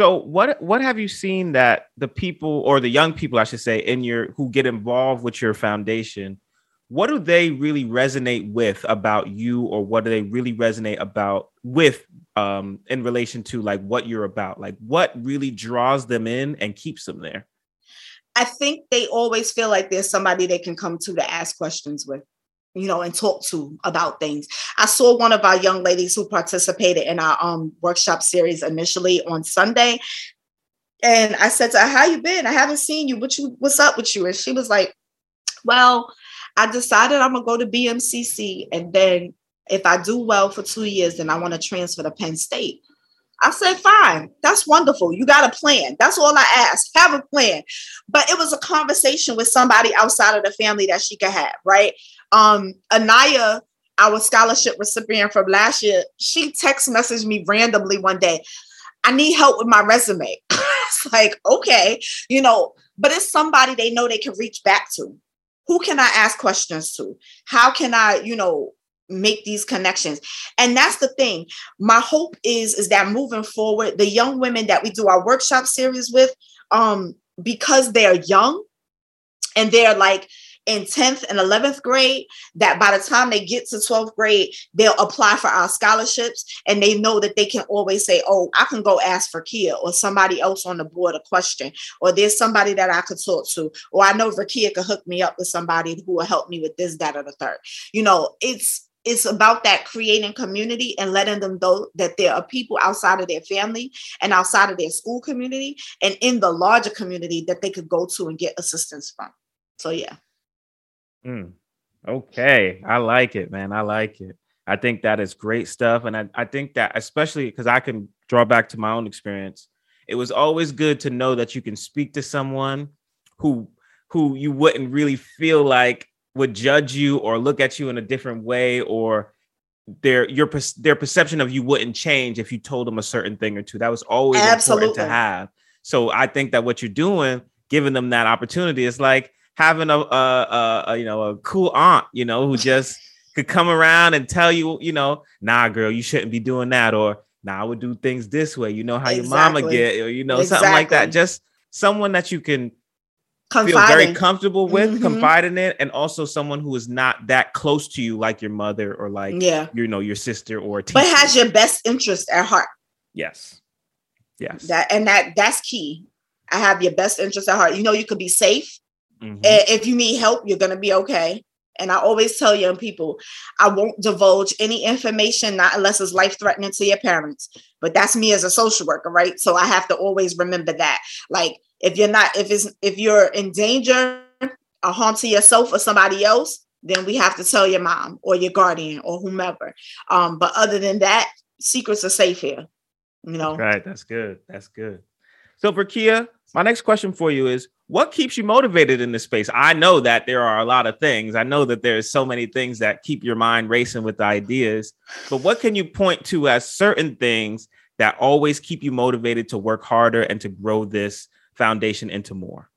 So what what have you seen that the people or the young people I should say in your who get involved with your foundation what do they really resonate with about you or what do they really resonate about with um in relation to like what you're about? Like what really draws them in and keeps them there? I think they always feel like there's somebody they can come to to ask questions with you know and talk to about things. I saw one of our young ladies who participated in our um workshop series initially on sunday and i said to her how you been? I haven't seen you. What you what's up with you? And she was like well I decided I'm gonna go to BMCC, and then if I do well for two years, then I want to transfer to Penn State. I said, fine, that's wonderful. You got a plan. That's all I asked. Have a plan. But it was a conversation with somebody outside of the family that she could have, right? Um, Anaya, our scholarship recipient from last year, she text messaged me randomly one day. I need help with my resume. it's like, okay, you know, but it's somebody they know they can reach back to who can I ask questions to? How can I, you know, make these connections? And that's the thing. My hope is is that moving forward, the young women that we do our workshop series with, um, because they're young and they're like in 10th and 11th grade that by the time they get to 12th grade, they'll apply for our scholarships and they know that they can always say, Oh, I can go ask Verkeya or somebody else on the board a question, or there's somebody that I could talk to, or I know Verkeya could hook me up with somebody who will help me with this, that, or the third. You know, it's it's about that creating community and letting them know that there are people outside of their family and outside of their school community and in the larger community that they could go to and get assistance from. So yeah. Mm. Okay. I like it, man. I like it. I think that is great stuff. And I, I think that, especially because I can draw back to my own experience, it was always good to know that you can speak to someone who who you wouldn't really feel like would judge you or look at you in a different way or their your their perception of you wouldn't change if you told them a certain thing or two. That was always Absolutely. important to have. So I think that what you're doing, giving them that opportunity, is like having a, a, a, you know a cool aunt, you know, who just could come around and tell you, you know, nah, girl, you shouldn't be doing that, or nah, I would do things this way. You know how exactly. your mama get, or you know, exactly. something like that. Just someone that you can Confiding. feel very comfortable with, mm-hmm. confiding in, and also someone who is not that close to you, like your mother or like yeah, you know, your sister or but has your best interest at heart. Yes, yes. That and that that's key. I have your best interest at heart. You know, you could be safe Mm-hmm. If you need help, you're going to be okay. And I always tell young people, I won't divulge any information, not unless it's life threatening to your parents. But that's me as a social worker, right? So I have to always remember that. Like if you're not, if it's if you're in danger, a harm to yourself or somebody else, then we have to tell your mom or your guardian or whomever. Um, but other than that, secrets are safe here. You know. Right. That's good. That's good. So Verkeya, my next question for you is what keeps you motivated in this space? I know that there are a lot of things. I know that there's so many things that keep your mind racing with ideas. But what can you point to as certain things that always keep you motivated to work harder and to grow this foundation into more?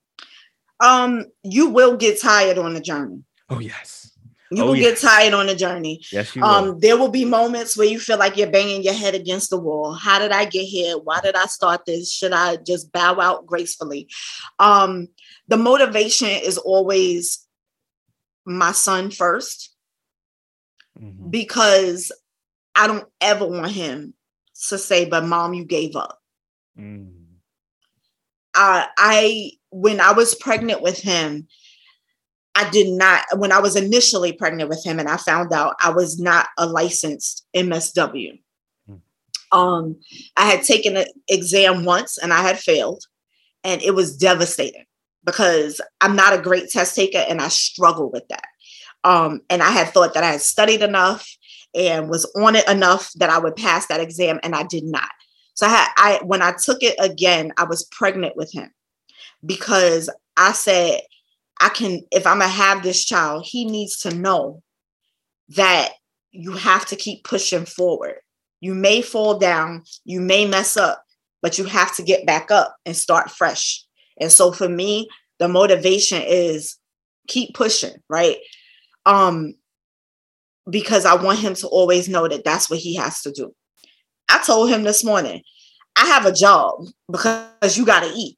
Um, you will get tired on the journey. Oh yes. You oh, will yes. get tired on the journey. Yes, you um, will. There will be moments where you feel like you're banging your head against the wall. How did I get here? Why did I start this? Should I just bow out gracefully? Um, the motivation is always my son 1st mm-hmm. because I don't ever want him to say, "But mom, you gave up." Mm. Uh, I when I was pregnant with him, I did not, when I was initially pregnant with him and I found out I was not a licensed MSW. Hmm. Um, I had taken an exam once and I had failed, and it was devastating because I'm not a great test taker and I struggle with that. Um, and I had thought that I had studied enough and was on it enough that I would pass that exam, and I did not. So I had I when I took it again, I was pregnant with him because I said I can, if I'm gonna have this child, he needs to know that you have to keep pushing forward. You may fall down, you may mess up, but you have to get back up and start fresh. And so for me, the motivation is keep pushing, right? Um because I want him to always know that that's what he has to do. I told him this morning, I have a job because you got to eat.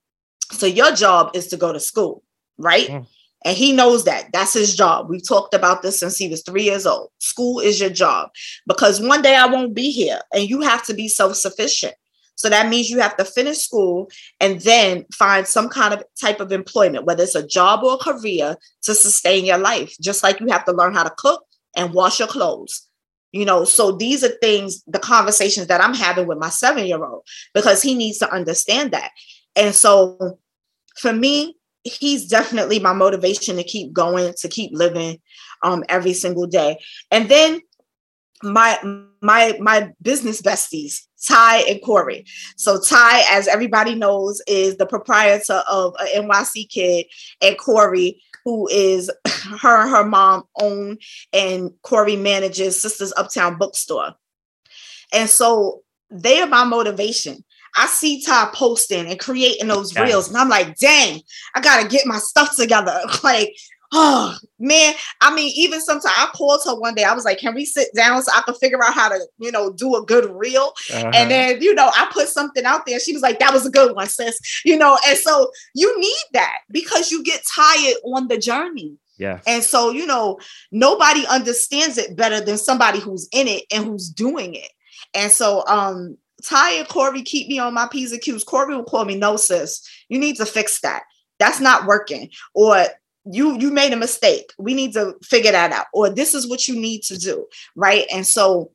So your job is to go to school, right? Mm. And he knows that. That's his job. We've talked about this since he was three years old. School is your job because one day I won't be here and you have to be self sufficient. So that means you have to finish school and then find some kind of type of employment, whether it's a job or a career to sustain your life. Just like you have to learn how to cook and wash your clothes. You know, so these are things, the conversations that I'm having with my seven year old, because he needs to understand that. And so for me, he's definitely my motivation to keep going, to keep living um, every single day. And then my my my business besties, Ty and Corey. So Ty, as everybody knows, is the proprietor of a NYC Kid, and Corey, who is her and her mom own, and Corey manages Sisters Uptown Bookstore. And so they are my motivation. I see Ty posting and creating those yes. reels, and I'm like, dang, I gotta get my stuff together. like, oh man. I mean, even sometimes I called her one day. I was like, can we sit down so I can figure out how to, you know, do a good reel? Uh-huh. And then, you know, I put something out there. She was like, that was a good one, sis. You know, and so you need that because you get tired on the journey. Yeah. And so, you know, nobody understands it better than somebody who's in it and who's doing it. And so um Ty and Corby keep me on my P's and Q's. Corby will call me, no, sis, you need to fix that. That's not working. Or you you made a mistake. We need to figure that out. Or this is what you need to do. Right. And so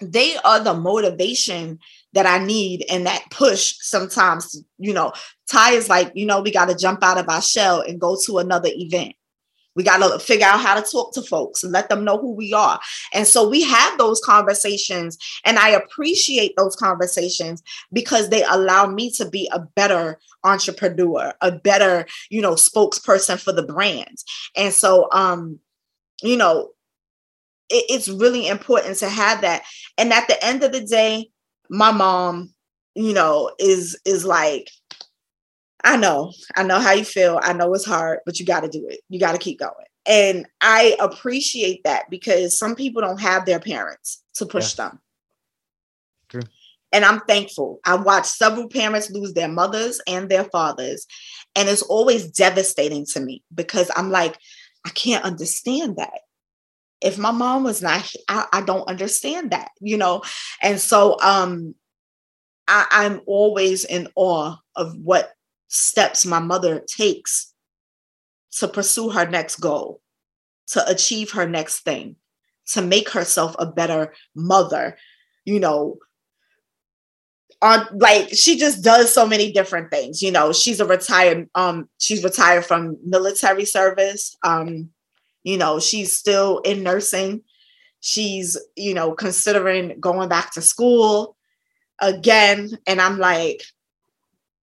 they are the motivation that I need and that push sometimes, you know, Ty is like, you know, we got to jump out of our shell and go to another event. We got to figure out how to talk to folks and let them know who we are. And so we have those conversations, and I appreciate those conversations because they allow me to be a better entrepreneur, a better, you know, spokesperson for the brands. And so, um, you know, it, it's really important to have that. And at the end of the day, my mom, you know, is is like I know, I know how you feel. I know it's hard, but you got to do it. You got to keep going. And I appreciate that because some people don't have their parents to push yeah. them. True. And I'm thankful. I watched several parents lose their mothers and their fathers. And it's always devastating to me because I'm like, I can't understand that. If my mom was not, I, I don't understand that, you know? And so um I, I'm always in awe of what steps my mother takes to pursue her next goal, to achieve her next thing, to make herself a better mother, you know. On like she just does so many different things, you know. She's a retired, um, she's retired from military service. Um, you know, she's still in nursing. She's, you know, considering going back to school again. And I'm like,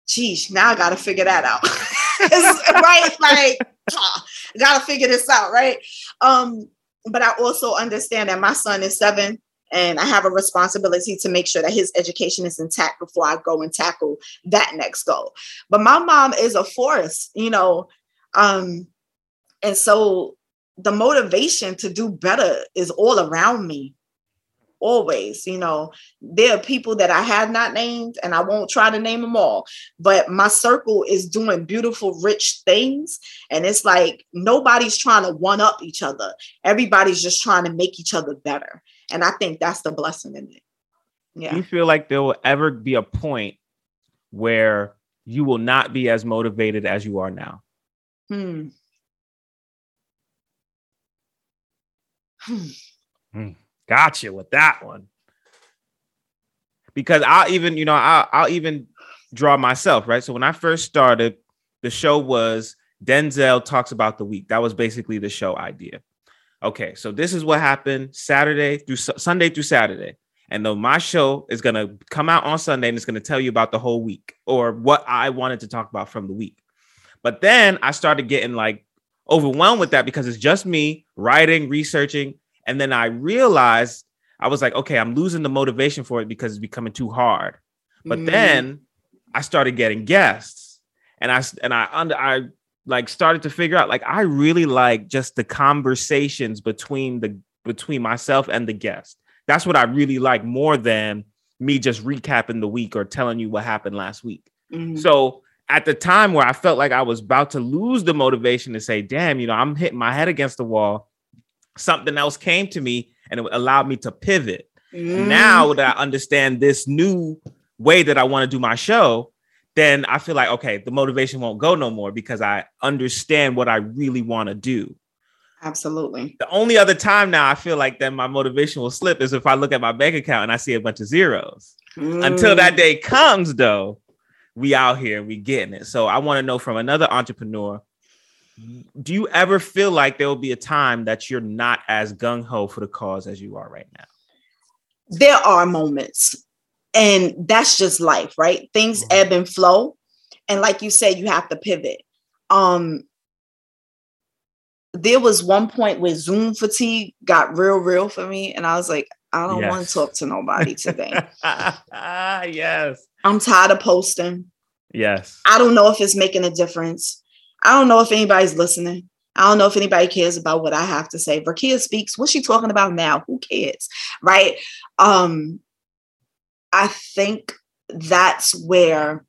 geez, now I got to figure that out. right? Like, ah, got to figure this out, right? Um, but I also understand that my son is seven and I have a responsibility to make sure that his education is intact before I go and tackle that next goal. But my mom is a force, you know, um, and so the motivation to do better is all around me always you know there are people that i have not named and i won't try to name them all but my circle is doing beautiful rich things. And it's like nobody's trying to one up each other. Everybody's just trying to make each other better. And i think that's the blessing in it. Yeah. Do you feel like there will ever be a point where you will not be as motivated as you are now? Hmm. Hmm, hmm. Gotcha with that one. Because I'll even, you know, I'll, I'll even draw myself, right? So when I first started, the show was Denzel talks about the week. That was basically the show idea. Okay, so this is what happened Saturday through Sunday through Saturday. And though my show is going to come out on Sunday and it's going to tell you about the whole week or what I wanted to talk about from the week. But then I started getting like overwhelmed with that because it's just me writing, researching, And then I realized I was like, okay, I'm losing the motivation for it because it's becoming too hard. But Mm. then I started getting guests, and I and I under I like started to figure out like I really like just the conversations between the between myself and the guest. That's what I really like more than me just recapping the week or telling you what happened last week. Mhm. So at the time where I felt like I was about to lose the motivation to say, damn, you know, I'm hitting my head against the wall, something else came to me and it allowed me to pivot. Mm. Now that I understand this new way that I want to do my show, then I feel like, okay, the motivation won't go no more because I understand what I really want to do. absolutely. The only other time now I feel like then my motivation will slip is if I look at my bank account and I see a bunch of zeros. Until Mm. that day comes, though, we out here, we getting it. So I want to know from another entrepreneur, do you ever feel like there will be a time that you're not as gung ho for the cause as you are right now? there are moments and that's just life right things Mhm. ebb and flow and like you said you have to pivot um there was one point where zoom fatigue got real real for me and i was like i don't want to talk to nobody today Ah, yes. i'm tired of posting Yes. i don't know if it's making a difference i don't know if anybody's listening I don't know if anybody cares about what I have to say. Verkeya speaks. What's she talking about now? Who cares? Right? Um, I think that's where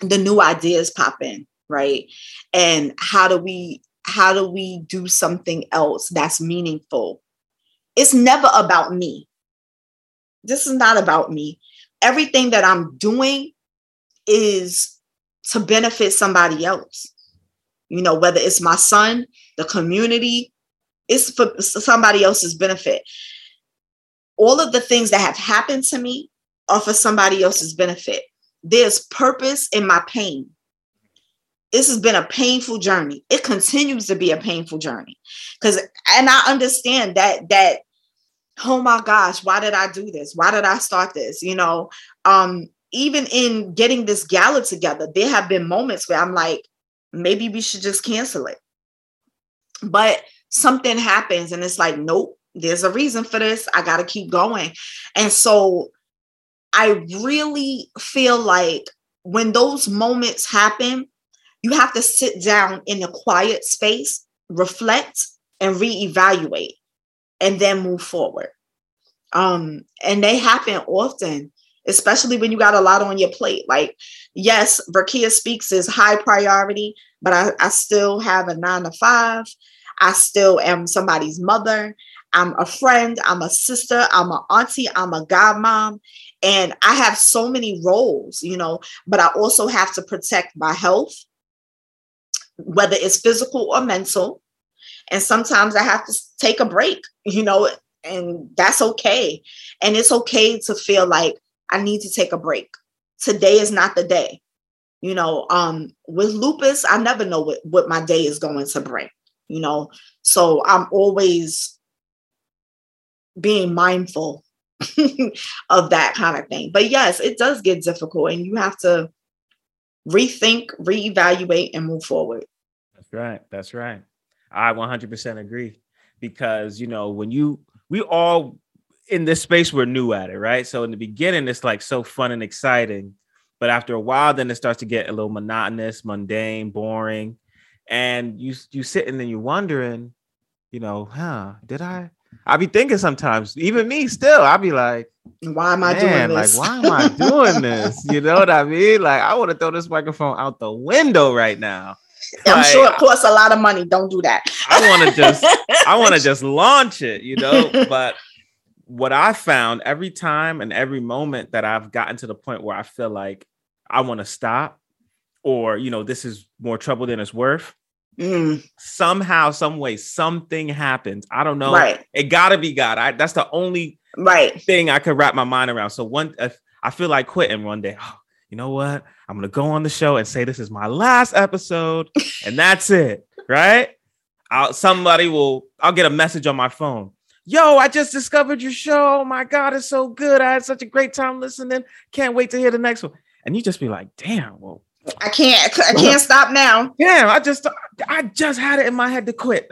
the new ideas pop in, right? And how do we how do we do something else that's meaningful? It's never about me. This is not about me. Everything that I'm doing is to benefit somebody else. You know, whether it's my son, the community, it's for somebody else's benefit. All of the things that have happened to me are for somebody else's benefit. There's purpose in my pain. This has been a painful journey. It continues to be a painful journey. Cuz and I understand that that oh my gosh, why did I do this? Why did I start this? You know, um even in getting this gala together, there have been moments where I'm like maybe we should just cancel it. But something happens and it's like, nope, there's a reason for this. I got to keep going. And so I really feel like when those moments happen, you have to sit down in a quiet space, reflect, and reevaluate, and then move forward. Um, and they happen often, especially when you got a lot on your plate. Like, yes, Verkeya Speaks is high priority, but I, I still have a nine to five. I still am somebody's mother. I'm a friend. I'm a sister. I'm an auntie. I'm a godmom. And I have so many roles, you know, but I also have to protect my health, whether it's physical or mental. And sometimes I have to take a break, you know, and that's okay. And it's okay to feel like I need to take a break. Today is not the day. You know, um, with lupus, I never know what, what my day is going to bring, you know. So I'm always being mindful of that kind of thing. But yes, it does get difficult and you have to rethink, reevaluate, and move forward. That's right. That's right. I 100% agree because, you know, when you, we all in this space, we're new at it, right? So in the beginning, it's like so fun and exciting. But after a while, then it starts to get a little monotonous, mundane, boring. And you, you sitting and then you're wondering, you know, huh, did I? I be thinking sometimes, even me still, I'll be like, Why am I man, doing like, this? why am I doing this? You know what I mean? Like, I want to throw this microphone out the window right now. I'm Like, sure it costs a lot of money. Don't do that. I want to just I want to just launch it, you know. But what I found every time and every moment that I've gotten to the point where I feel like I want to stop, or you know, this is more trouble than it's worth. Mm, Somehow, some way, something happens. I don't know. right, It gotta be God. I, that's the only right. thing I could wrap my mind around. So one, if I feel like quitting one day. Oh, you know what? I'm gonna go on the show and say this is my last episode, and that's it, right? I'll, somebody will. I'll get a message on my phone. Yo, I just discovered your show. Oh my God, it's so good. I had such a great time listening. Can't wait to hear the next one. And you just be like, damn, well, I can't. I can't stop now. damn, I just, I just had it in my head to quit.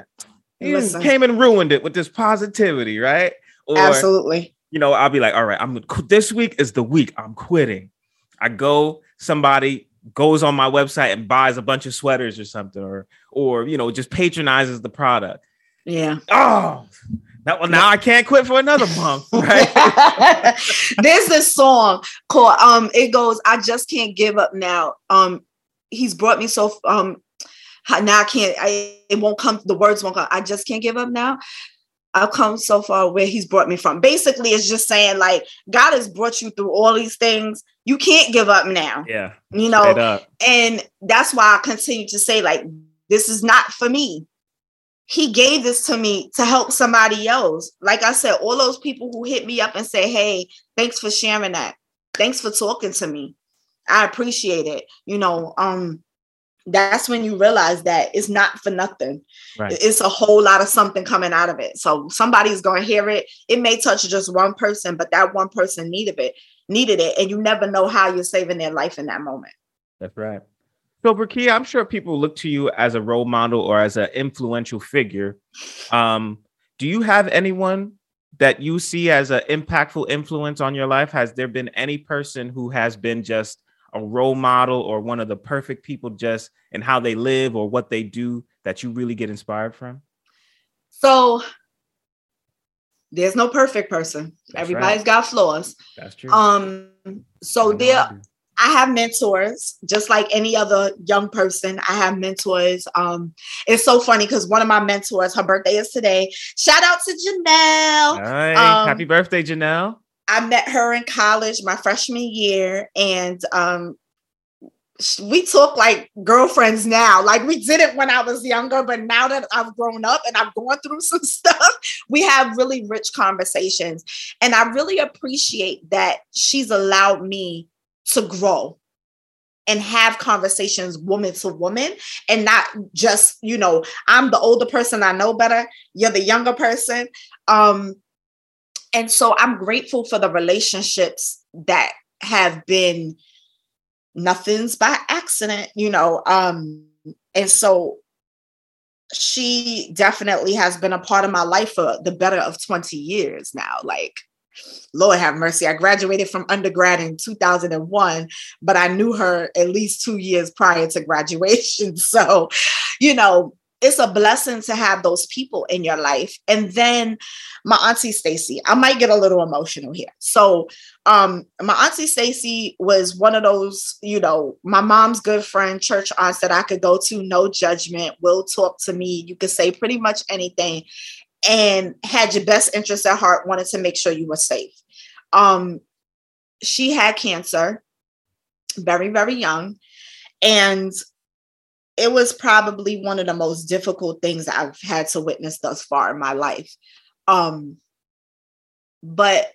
You Listen. came and ruined it with this positivity, right? Or Absolutely. you know, I'll be like, all right, I'm this week is the week I'm quitting. I go, somebody goes on my website and buys a bunch of sweaters or something, or or you know, just patronizes the product. Yeah. Oh, that one now I can't quit for another month, right? There's this song called um it goes I just can't give up now. Um he's brought me so um now I can't I it won't come the words won't come. I just can't give up now. I've come so far where he's brought me from. Basically, it's just saying like God has brought you through all these things. You can't give up now. yeah, You know, and that's why I continue to say, like, this is not for me. He gave this to me to help somebody else. Like I said, all those people who hit me up and say, Hey, thanks for sharing that. Thanks for talking to me. I appreciate it. You know, um, that's when you realize that it's not for nothing. Right. It's a whole lot of something coming out of it. So somebody's gonna hear it. It may touch just one person, but that one person needed it, needed it, and you never know how you're saving their life in that moment. That's right. So, Verkeya, I'm sure people look to you as a role model or as an influential figure. Um, do you have anyone that you see as an impactful influence on your life? Has there been any person who has been just a role model or one of the perfect people just in how they live or what they do that you really get inspired from? So there's no perfect person. That's Everybody's right. got flaws. That's true. Um, so I know I there. I have mentors, just like any other young person. I have mentors. Um, it's so funny because one of my mentors, her birthday is today. Shout out to Janelle. Um, happy birthday, Janelle. I met her in college my freshman year, and um, we talk like girlfriends now. Like we did it when I was younger, but now that I've grown up and I've gone through some stuff, we have really rich conversations. And I really appreciate that she's allowed me to grow and have conversations woman to woman and not just you know i'm the older person i know better you're the younger person. Um and so i'm grateful for the relationships that have been nothing's by accident you know um and so she definitely has been a part of my life for the better of 20 years now like lord have mercy i graduated from undergrad in 2001 but i knew her at least two years prior to graduation so you know it's a blessing to have those people in your life. And then my auntie Stacy, I might get a little emotional here. So um my auntie Stacy was one of those, you know, my mom's good friend, church aunts that I could go to, no judgment, will talk to me. You could say pretty much anything and had your best interest at heart, wanted to make sure you were safe. Um she had cancer very, very young. And it was probably one of the most difficult things I've had to witness thus far in my life. Um, but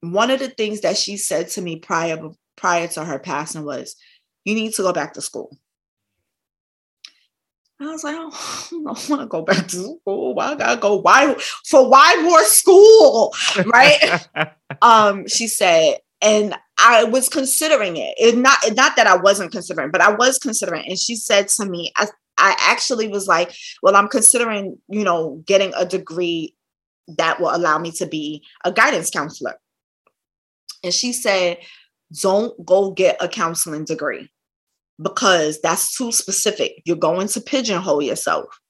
one of the things that she said to me prior prior to her passing was, "You need to go back to school." I was like, oh, I don't want to go back to school. Why I gotta go? Why for why more school? Right? um, she said, and I was considering it. It not not that I wasn't considering, but I was considering. And she said to me, I I actually was like, well, I'm considering, you know, getting a degree that will allow me to be a guidance counselor. And she said, don't go get a counseling degree because that's too specific. You're going to pigeonhole yourself.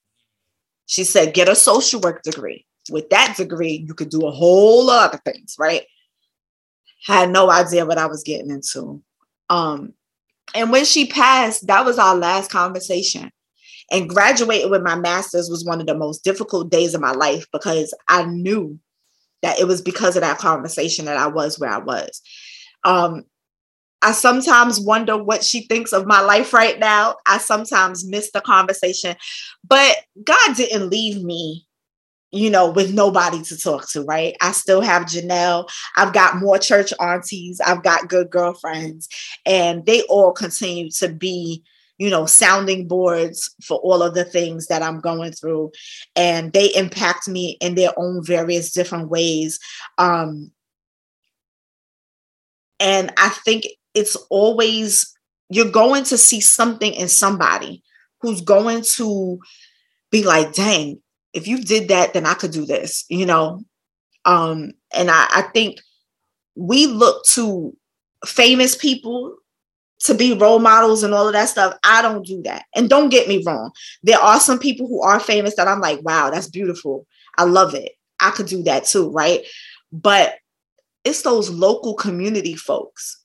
She said, get a social work degree. With that degree, you could do a whole lot of things, right? Had no idea what I was getting into. Um, and when she passed, that was our last conversation. And graduating with my master's was one of the most difficult days of my life because I knew that it was because of that conversation that I was where I was. Um, I sometimes wonder what she thinks of my life right now. I sometimes miss the conversation, but God didn't leave me, you know, with nobody to talk to, right? I still have Janelle. I've got more church aunties. I've got good girlfriends, and they all continue to be, you know, sounding boards for all of the things that I'm going through. And they impact me in their own various different ways. Um, and I think it's always, you're going to see something in somebody who's going to be like, dang, if you did that, then I could do this, you know. Um, and I, I think we look to famous people to be role models and all of that stuff. I don't do that. And don't get me wrong. There are some people who are famous that I'm like, wow, that's beautiful. I love it. I could do that too, right? But it's those local community folks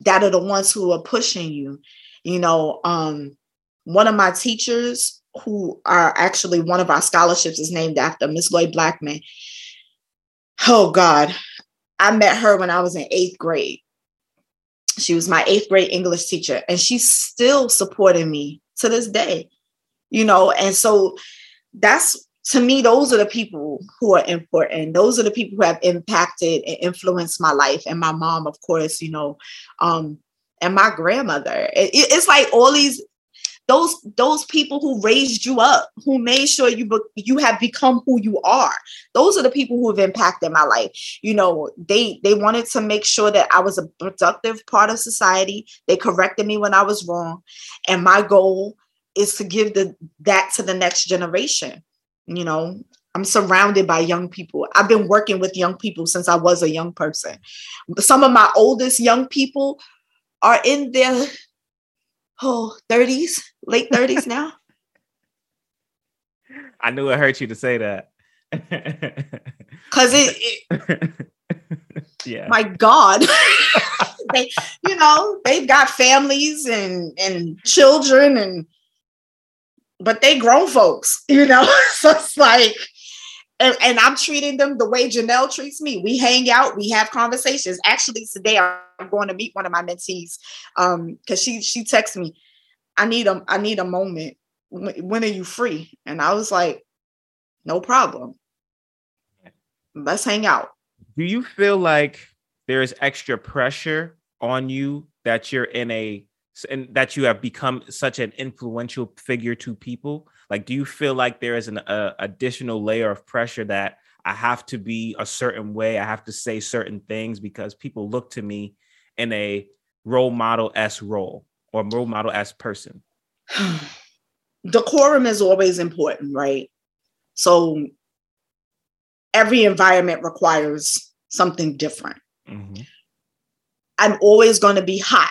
that are the ones who are pushing you. You know, um, one of my teachers who are actually one of our scholarships is named after Miss Lloyd Blackman. Oh God, I met her when I was in eighth grade. She was my eighth grade English teacher, and she's still supporting me to this day. You know, and so that's to me, those are the people who are important. Those are the people who have impacted and influenced my life. And my mom, of course, you know, um, and my grandmother. It, it's like all these those those people who raised you up, who made sure you be, you have become who you are. Those are the people who have impacted my life. You know, they they wanted to make sure that I was a productive part of society. They corrected me when I was wrong, and my goal is to give the that to the next generation. You know, I'm surrounded by young people. I've been working with young people since I was a young person. Some of my oldest young people are in their oh 30s, late 30s now. I knew it hurt you to say that. Cause it, it yeah. my God. they, you know, they've got families and and children and but they grown folks, you know. so it's like and, and, I'm treating them the way Janelle treats me. We hang out, we have conversations. Actually, today I'm going to meet one of my mentees um because she she texted me, I need a I need a moment. When are you free? And I was like, no problem. Let's hang out. Do you feel like there is extra pressure on you that you're in a and that you have become such an influential figure to people? Like, do you feel like there is an uh, additional layer of pressure that I have to be a certain way? I have to say certain things because people look to me in a role model s role or role model s person. Decorum is always important, right? So every environment requires something different. Mm-hmm. I'm always going to be hot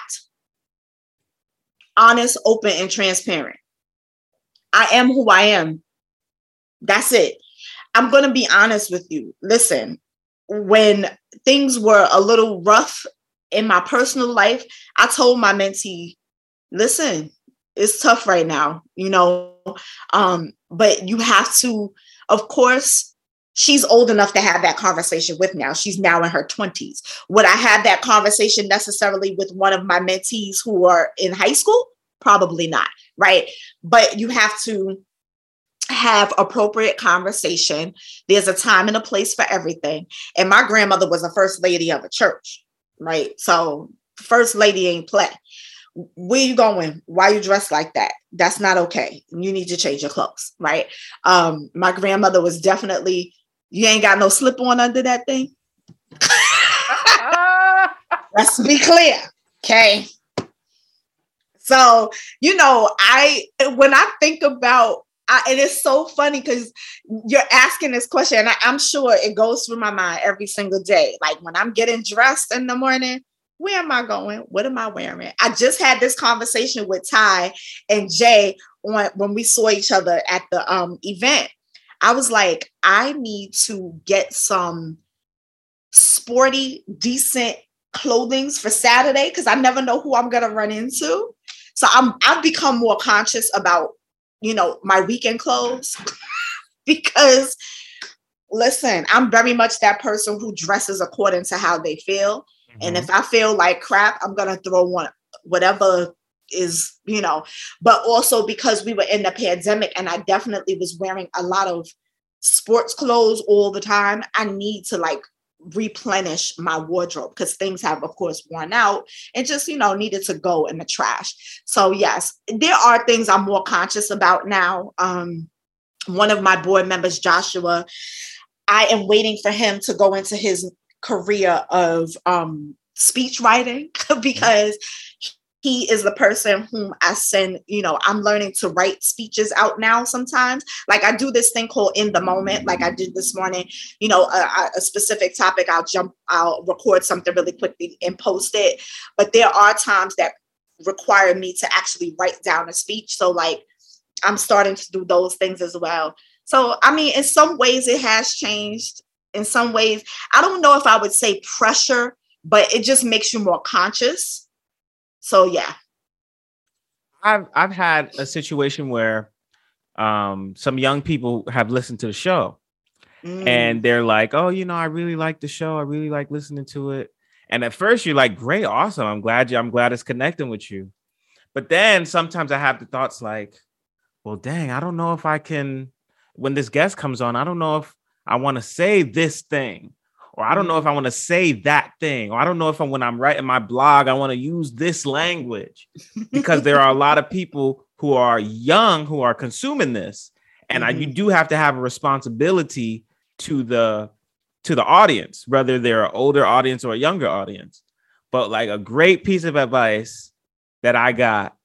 honest, open, and transparent. I am who I am. That's it. I'm going to be honest with you. Listen, when things were a little rough in my personal life, I told my mentee, listen, it's tough right now, you know, um, but you have to, of course, she's old enough to have that conversation with now. She's now in her 20s. Would I have that conversation necessarily with one of my mentees who are in high school? Probably not, right? But you have to have appropriate conversation. There's a time and a place for everything. And my grandmother was a first lady of a church, right? So first lady ain't play. Where you going? Why you dressed like that? That's not okay. You need to change your clothes, right? Um, my grandmother was definitely, you ain't got no slip on under that thing. Let's be clear. Okay. So, you know, I when I think about I, and it's so funny because you're asking this question, and I, I'm sure it goes through my mind every single day. Like when I'm getting dressed in the morning, where am I going? What am I wearing? I just had this conversation with Ty and Jay on when we saw each other at the um, event. I was like, I need to get some sporty, decent clothings for Saturday because I never know who I'm gonna run into. So I'm I've become more conscious about, you know, my weekend clothes because listen, I'm very much that person who dresses according to how they feel. Mm-hmm. And if I feel like crap, I'm gonna throw one whatever is, you know, but also because we were in the pandemic and I definitely was wearing a lot of sports clothes all the time. I need to like replenish my wardrobe because things have of course worn out and just you know needed to go in the trash so yes there are things i'm more conscious about now um one of my board members joshua i am waiting for him to go into his career of um speech writing because he is the person whom I send, you know, I'm learning to write speeches out now sometimes. Like I do this thing called in the moment, like I did this morning, you know, a, a, specific topic, I'll jump, I'll record something really quickly and post it. But there are times that require me to actually write down a speech. So, like, I'm starting to do those things as well. So, I mean, in some ways, it has changed. In some ways, I don't know if I would say pressure, but it just makes you more conscious so yeah. I've I've had a situation where um, some young people have listened to the show mm. and they're like, "Oh, you know, I really like the show. I really like listening to it." And at first you're like, "Great, awesome. I'm glad you I'm glad it's connecting with you." But then sometimes I have the thoughts like, "Well, dang, I don't know if I can when this guest comes on, I don't know if I want to say this thing or I don't know if I want to say that thing, or I don't know if I'm when I'm writing my blog, I want to use this language because there are a lot of people who are young who are consuming this, and mm-hmm. I, you mm-hmm. do have to have a responsibility to the to the audience, whether they're an older audience or a younger audience. But like a great piece of advice that I got,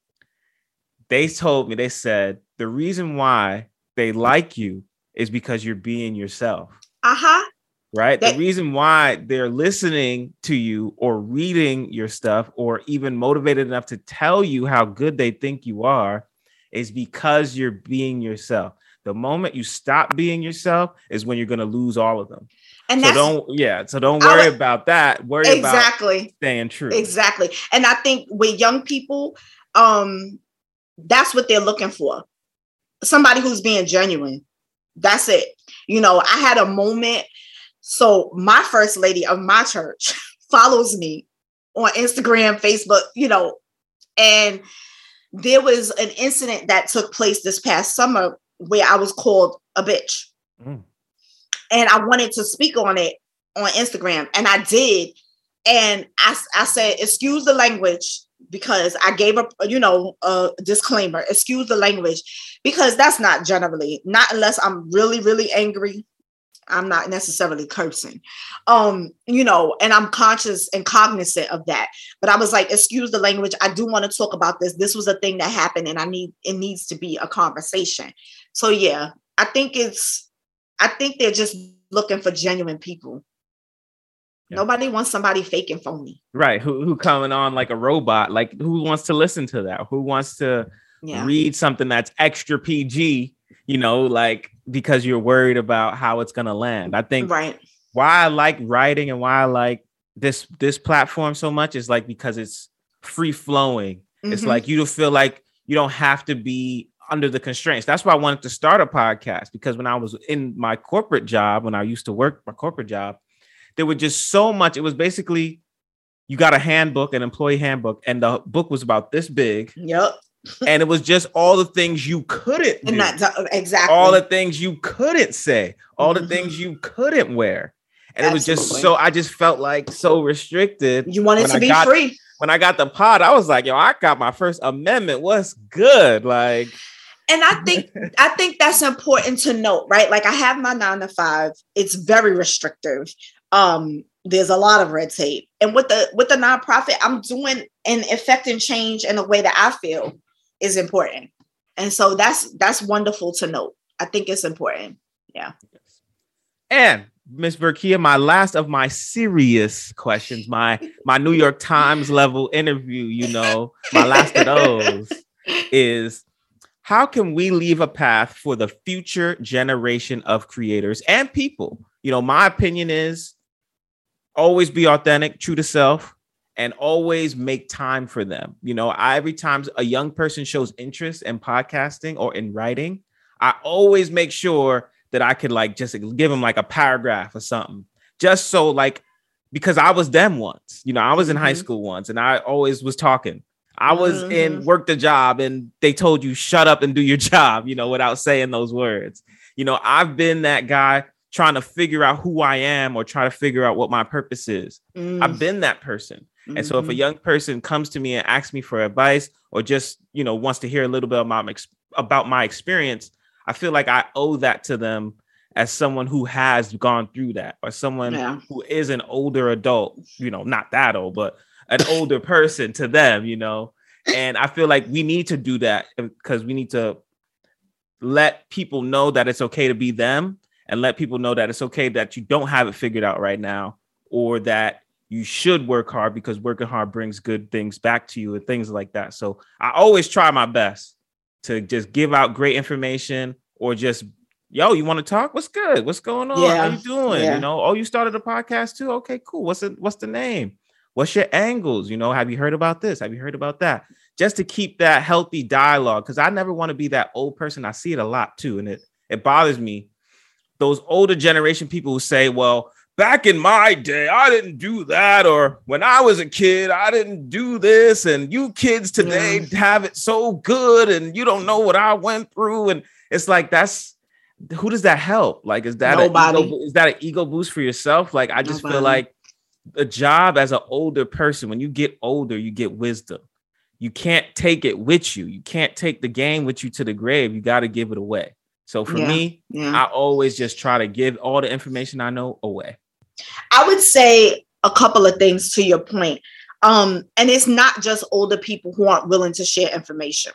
they told me they said the reason why they like you is because you're being yourself. Uh huh right? That, the reason why they're listening to you or reading your stuff or even motivated enough to tell you how good they think you are is because you're being yourself. The moment you stop being yourself is when you're going to lose all of them. And so don't yeah, so don't worry would, about that. Worry exactly. about staying true. Exactly. And I think with young people um that's what they're looking for. Somebody who's being genuine. That's it. You know, I had a moment so my first lady of my church follows me on Instagram, Facebook, you know, and there was an incident that took place this past summer where I was called a bitch. Mm. And I wanted to speak on it on Instagram, and I did. And I, I said, excuse the language because I gave a you know a disclaimer, excuse the language because that's not generally not unless I'm really really angry I'm not necessarily cursing. Um, you know, and I'm conscious and cognizant of that. But I was like, excuse the language. I do want to talk about this. This was a thing that happened and I need it needs to be a conversation. So yeah, I think it's I think they're just looking for genuine people. Yeah. Nobody wants somebody faking phony. Right. Who who coming on like a robot? Like who wants to listen to that? Who wants to yeah. read something that's extra PG you know, like because you're worried about how it's gonna land. I think right why I like writing and why I like this this platform so much is like because it's free flowing. Mm-hmm. It's like you feel like you don't have to be under the constraints. That's why I wanted to start a podcast because when I was in my corporate job, when I used to work my corporate job, there was just so much. It was basically you got a handbook, an employee handbook, and the book was about this big. Yep and it was just all the things you couldn't do. Not exactly all the things you couldn't say, all mm-hmm. the things you couldn't wear. And Absolutely. it was just so I just felt like so restricted. You wanted to I be got, free. When I got the pod, I was like, yo, I got my first amendment. What's good? Like and I think I think that's important to note, right? Like I have my nine to five. It's very restrictive. Um, there's a lot of red tape. And with the with the nonprofit, I'm doing and affecting change in a way that I feel is important. And so that's that's wonderful to note. I think it's important. Yeah. And Miss Verkeya, my last of my serious questions, my my New York Times level interview, you know, my last of those is how can we leave a path for the future generation of creators and people? You know, my opinion is always be authentic, true to self, and always make time for them. You know, I, every time a young person shows interest in podcasting or in writing, I always make sure that I could like just give them like a paragraph or something, just so like because I was them once. You know, I was in mm-hmm. high school once, and I always was talking. I was mm-hmm. in work the job, and they told you shut up and do your job. You know, without saying those words. You know, I've been that guy trying to figure out who I am or try to figure out what my purpose is. Mm. I've been that person. Mm-hmm. And so if a mm-hmm. young person comes to me and asks me for advice or just, you know, wants to hear a little bit about my, about my experience, I feel like I owe that to them as someone who has gone through that or someone yeah. who is an older adult, you know, not that old, but an older person to them, you know. and I feel like we need to do that because we need to let people know that it's okay to be them and let people know that it's okay that you don't have it figured out right now or that you should work hard because working hard brings good things back to you and things like that. So I always try my best to just give out great information or just yo, you want to talk? What's good? What's going on? Yeah. How you doing? Yeah. You know, oh, you started a podcast too. Okay, cool. What's it? What's the name? What's your angles? You know, have you heard about this? Have you heard about that? Just to keep that healthy dialogue, because I never want to be that old person. I see it a lot too, and it it bothers me. Those older generation people who say, "Well, back in my day, I didn't do that," or "When I was a kid, I didn't do this," and you kids today have it so good, and you don't know what I went through, and it's like that's who does that help? Like, is that Nobody. ego, is that an ego boost for yourself? Like, I just feel like a job as an older person, when you get older, you get wisdom. You can't take it with you. You can't take the game with you to the grave. You got to give it away. So for Yeah. me, Yeah. I always just try to give all the information I know away. I would say a couple of things to your point. Um, and it's not just older people who aren't willing to share information.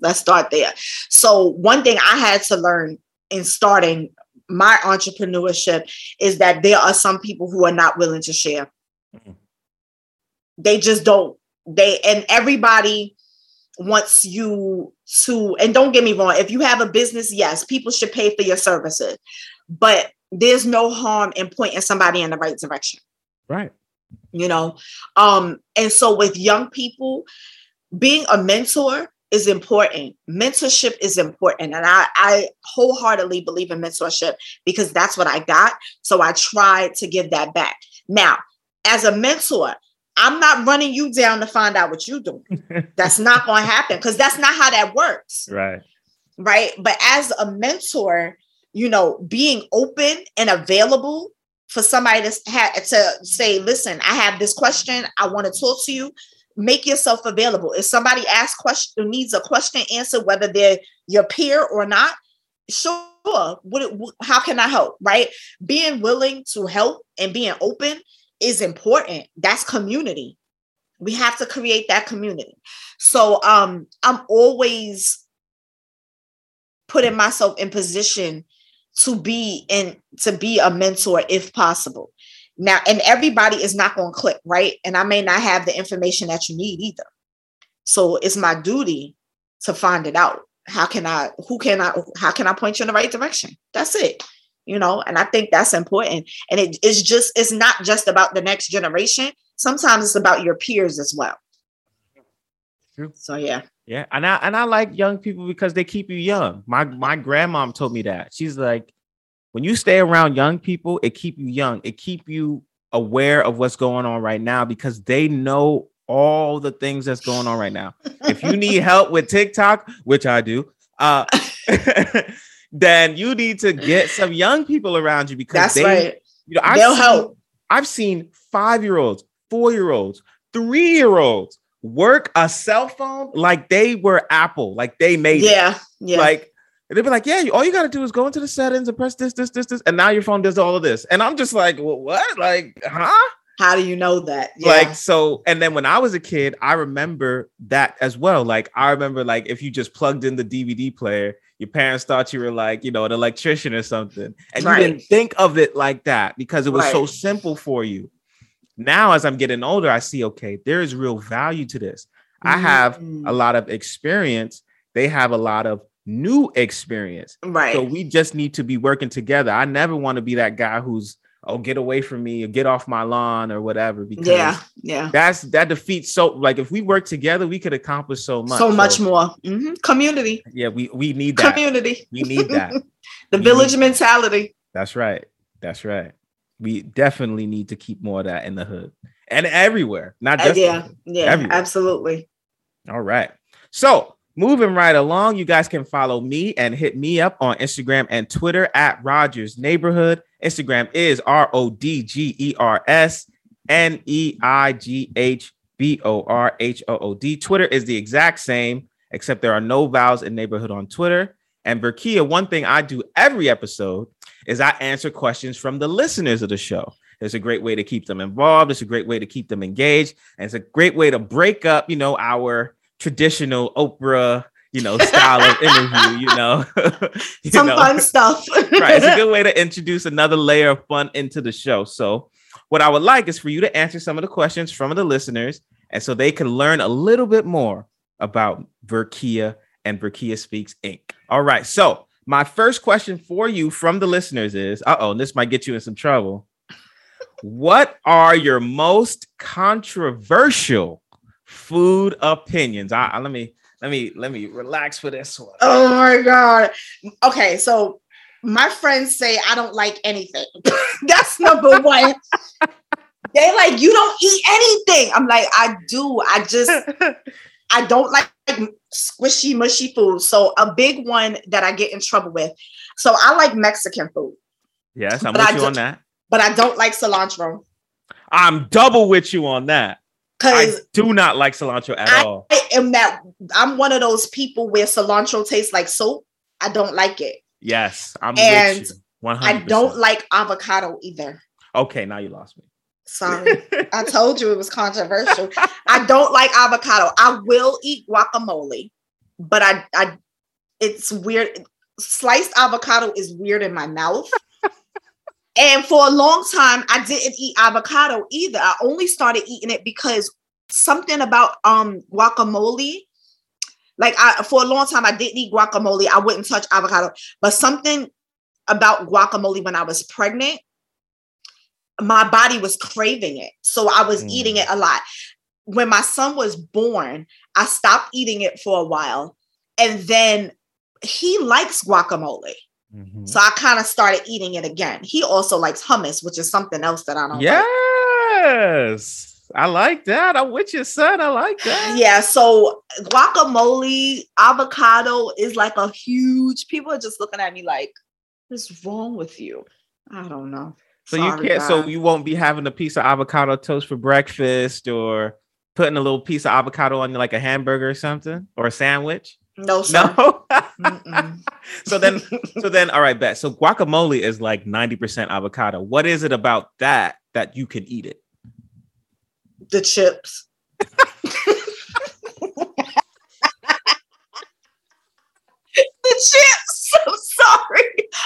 Let's start there. So, one thing I had to learn in starting my entrepreneurship is that there are some people who are not willing to share. Mhm. They just don't. They and everybody wants you to, and don't get me wrong, if you have a business, yes, people should pay for your services, but there's no harm in pointing somebody in the right direction. Right. you know? Um and so with young people being a mentor is important. Mentorship is important. And i i wholeheartedly believe in mentorship because that's what i got. So i try to give that back. Now as a mentor i'm not running you down to find out what you're doing. That's not going to happen because that's not how that works. Right. right? But as a mentor, you know, being open and available for somebody to to say, "Listen, I have this question. I want to talk to you." Make yourself available. If somebody asks question needs a question answered, whether they're your peer or not, sure. What, it- wh- how can I help? Right? Being willing to help and being open is important. That's community. We have to create that community. So um, I'm always putting myself in position to be in to be a mentor if possible. Now and everybody is not going to click right? And i may not have the information that you need either. So it's my duty to find it out. How can i who can i how can i point you in the right direction? That's it you know? And i think that's important. And it, it's just it's not just about the next generation. Sometimes it's about your peers as well. True. so yeah Yeah, and I and I like young people because they keep you young. My my grandmom told me that. She's like, when you stay around young people, it keep you young. It keep you aware of what's going on right now because they know all the things that's going on right now. If you need help with TikTok, which I do, uh, then you need to get some young people around you because that's they, right you know, I've they'll seen- help I've seen five year olds, four year olds, three year olds work a cell phone like they were Apple, like they made it. yeah yeah Like they'd be like, yeah, all you got to do is go into the settings and press this, this, this, this, and now your phone does all of this. And I'm just like, well, what? Like, huh? How do you know that? Yeah. Like, so, and then when I was a kid, I remember that as well. Like, I remember, like, if you just plugged in the DVD player, your parents thought you were like, you know, an electrician or something. And Right. you didn't think of it like that because it was so simple for you. Now, as I'm getting older, I see, okay, there is real value to this. I have Mm. a lot of experience. They have a lot of new experience. right. So we just need to be working together. I never want to be that guy who's, oh, get away from me or get off my lawn or whatever. Because yeah, yeah. that's that defeats so like if we work together, we could accomplish so much. So much more. Mhm. Community. Yeah, we we need that. Community. We need that. the We village mentality. That's right. That's right. We definitely need to keep more of that in the hood and everywhere, not Uh, just the yeah, yeah, everywhere. absolutely. All right. So moving right along, you guys can follow me and hit me up on Instagram and Twitter at Rodgers Neighborhood. Instagram is R O D G E R S N E I G H B O R H O O D. Twitter is the exact same, except there are no vowels in neighborhood on Twitter. And Verkeya, one thing I do every episode is I answer questions from the listeners of the show. It's a great way to keep them involved. It's a great way to keep them engaged. And it's a great way to break up, you know, our traditional Oprah, you know, style of interview, you know. You Some know? fun stuff. right. It's a good way to introduce another layer of fun into the show. So, what I would like is for you to answer some of the questions from the listeners, and so they can learn a little bit more about Verkeya and Verkeya Speaks Inc. All right. So, my first question for you from the listeners is uh oh, this might get you in some trouble. what are your most controversial food opinions? I, I- let me let me let me relax for this one. Oh my god. Okay, so my friends say I don't like anything. That's number one. they like you don't eat anything. I'm like I do. I just I don't like squishy mushy food. So a big one that I get in trouble with. So I like Mexican food, yes, I'm with I you on that. but I don't like cilantro I'm double with you on that. Because I do not like cilantro at I- all. I am that I'm one of those people where cilantro tastes like soap. I don't like it. Yes, I'm And with you. 100%. I don't like avocado either. Okay, now you lost me. Sorry. I told you it was controversial. I don't like avocado. I will eat guacamole, but I, I it's weird. Sliced avocado is weird in my mouth. and for a long time, I didn't eat avocado either. I only started eating it because something about um guacamole. Like I for a long time, I didn't eat guacamole. I wouldn't touch avocado, but something about guacamole when I was pregnant my body was craving it. So I was Mm. eating it a lot. When my son was born, I stopped eating it for a while. And then he likes guacamole. Mhm. So I kind of started eating it again. He also likes hummus, which is something else that I don't like. Yes. I like that. I'm with you, son. I like that. Yeah, so guacamole, avocado is like a huge people are just looking at me like, what's wrong with you? I don't know. So you can't. So you won't be having a piece of avocado toast for breakfast, or putting a little piece of avocado on like a hamburger or something, or a sandwich. no, sir. No. So then, so then, all right, bet. So guacamole is like ninety percent avocado. What is it about that that you can eat it? the chips. the chips. I'm sorry.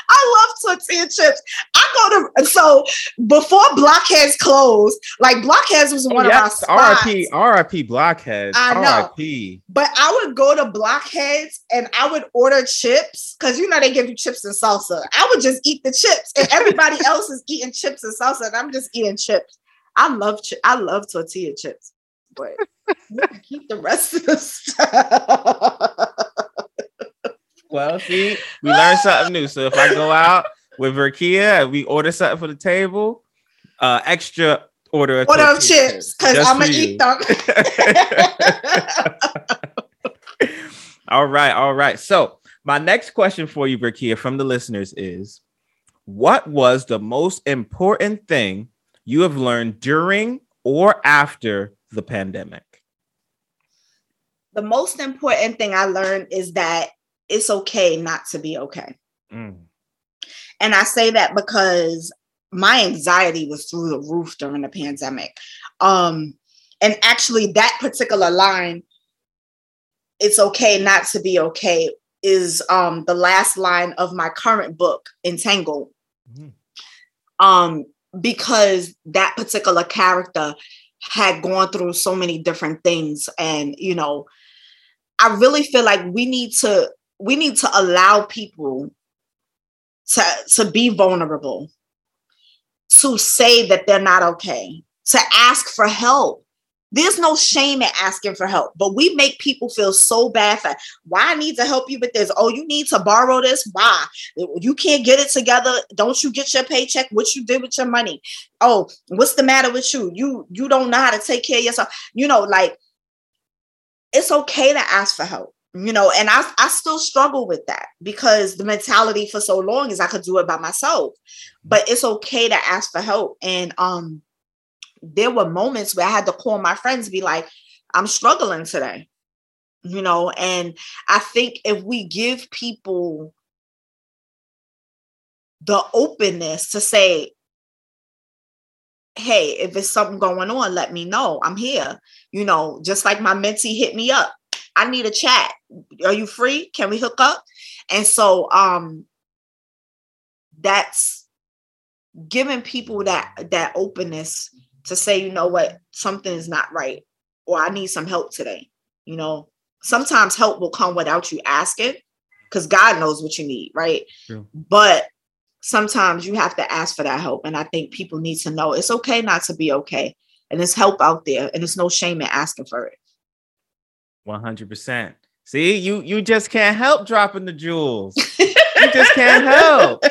I love tortilla chips. I go to so before Blockheads closed, like Blockheads was one Oh, of our yes, spots. RIP, RIP Blockheads. I know. RIP. But I would go to Blockheads and I would order chips because you know they give you chips and salsa. I would just eat the chips, and everybody else is eating chips and salsa, and I'm just eating chips. I love chi- I love tortilla chips, but you can keep the rest of the stuff. Well, see, we learned something new. So if I go out with Verkeya and we order something for the table, uh, extra order of Order of chips because I'm gonna eat them. all right, all right. So my next question for you, Verkeya, from the listeners is: What was the most important thing you have learned during or after the pandemic? the most important thing I learned is that it's okay not to be okay. Mm. And I say that because my anxiety was through the roof during the pandemic. Um, and actually, that particular line, it's okay not to be okay, is um, the last line of my current book, Entangled. Mhm. Um, because that particular character had gone through so many different things. And, you know, I really feel like we need to we need to allow people to to be vulnerable to say that they're not okay to ask for help. There's no shame in asking for help but we make people feel so bad for why i need to help you with this? Oh you need to borrow this? Why? You can't get it together. Don't you get your paycheck? What you did with your money? Oh what's the matter with you? You you don't know how to take care of yourself. You know like it's okay to ask for help you know and i i still struggle with that because the mentality for so long is i could do it by myself. But it's okay to ask for help. And um there were moments where i had to call my friends be like i'm struggling today you know? And i think if we give people the openness to say hey if it's something going on let me know. I'm here you know? Just like my mentee hit me up I need a chat. Are you free? Can we hook up? And so um that's giving people that that openness to say, you know what, something is not right, or I need some help today. You know, sometimes help will come without you asking, because God knows what you need, right? True. But sometimes you have to ask for that help, and I think people need to know it's okay not to be okay, and there's help out there, and there's no shame in asking for it. One hundred percent. See, you you just can't help dropping the jewels. you just can't help.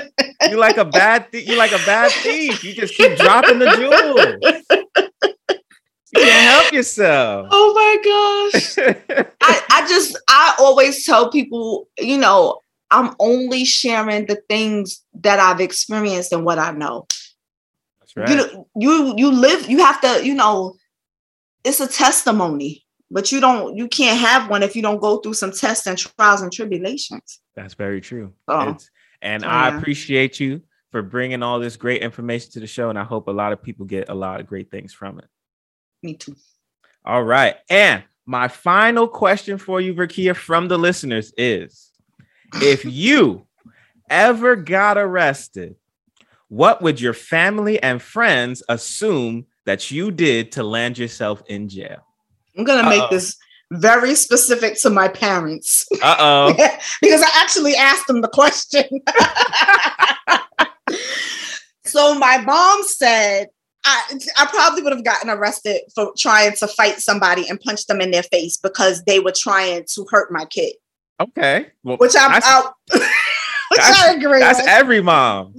You like a bad th- you like a bad thief. You just keep dropping the jewels. You can't help yourself. Oh my gosh. I, I just I always tell people, you know, I'm only sharing the things that I've experienced and what I know. That's right. You know, you you live, you have to, you know, it's a testimony, but you don't you can't have one if you don't go through some tests and trials and tribulations. That's very true. Oh. It's- and Oh, I appreciate you for bringing all this great information to the show, and I hope a lot of people get a lot of great things from it. Me too. All right. And my final question for you, Verkeya, from the listeners is if you ever got arrested, what would your family and friends assume that you did to land yourself in jail? I'm gonna make Uh-oh. this very specific to my parents Uh oh. because I actually asked them the question. so my mom said I, I probably would have gotten arrested for trying to fight somebody and punch them in their face because they were trying to hurt my kid, Okay. Well, which I, I which that's- I agree that's every mom.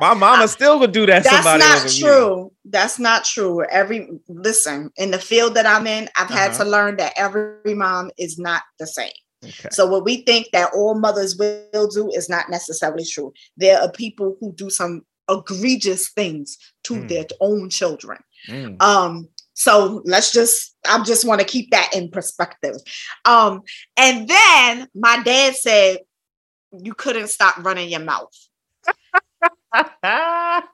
My mama still would do that. That's somebody not over me. true. That's not true. Every listen in the field that I'm in, I've had Uh-huh. to learn that every mom is not the same. Okay. So what we think that all mothers will do is not necessarily true. There are people who do some egregious things to Mm. their own children. Mm. Um, so let's just I just want to keep that in perspective. Um, and then my dad said you couldn't stop running your mouth.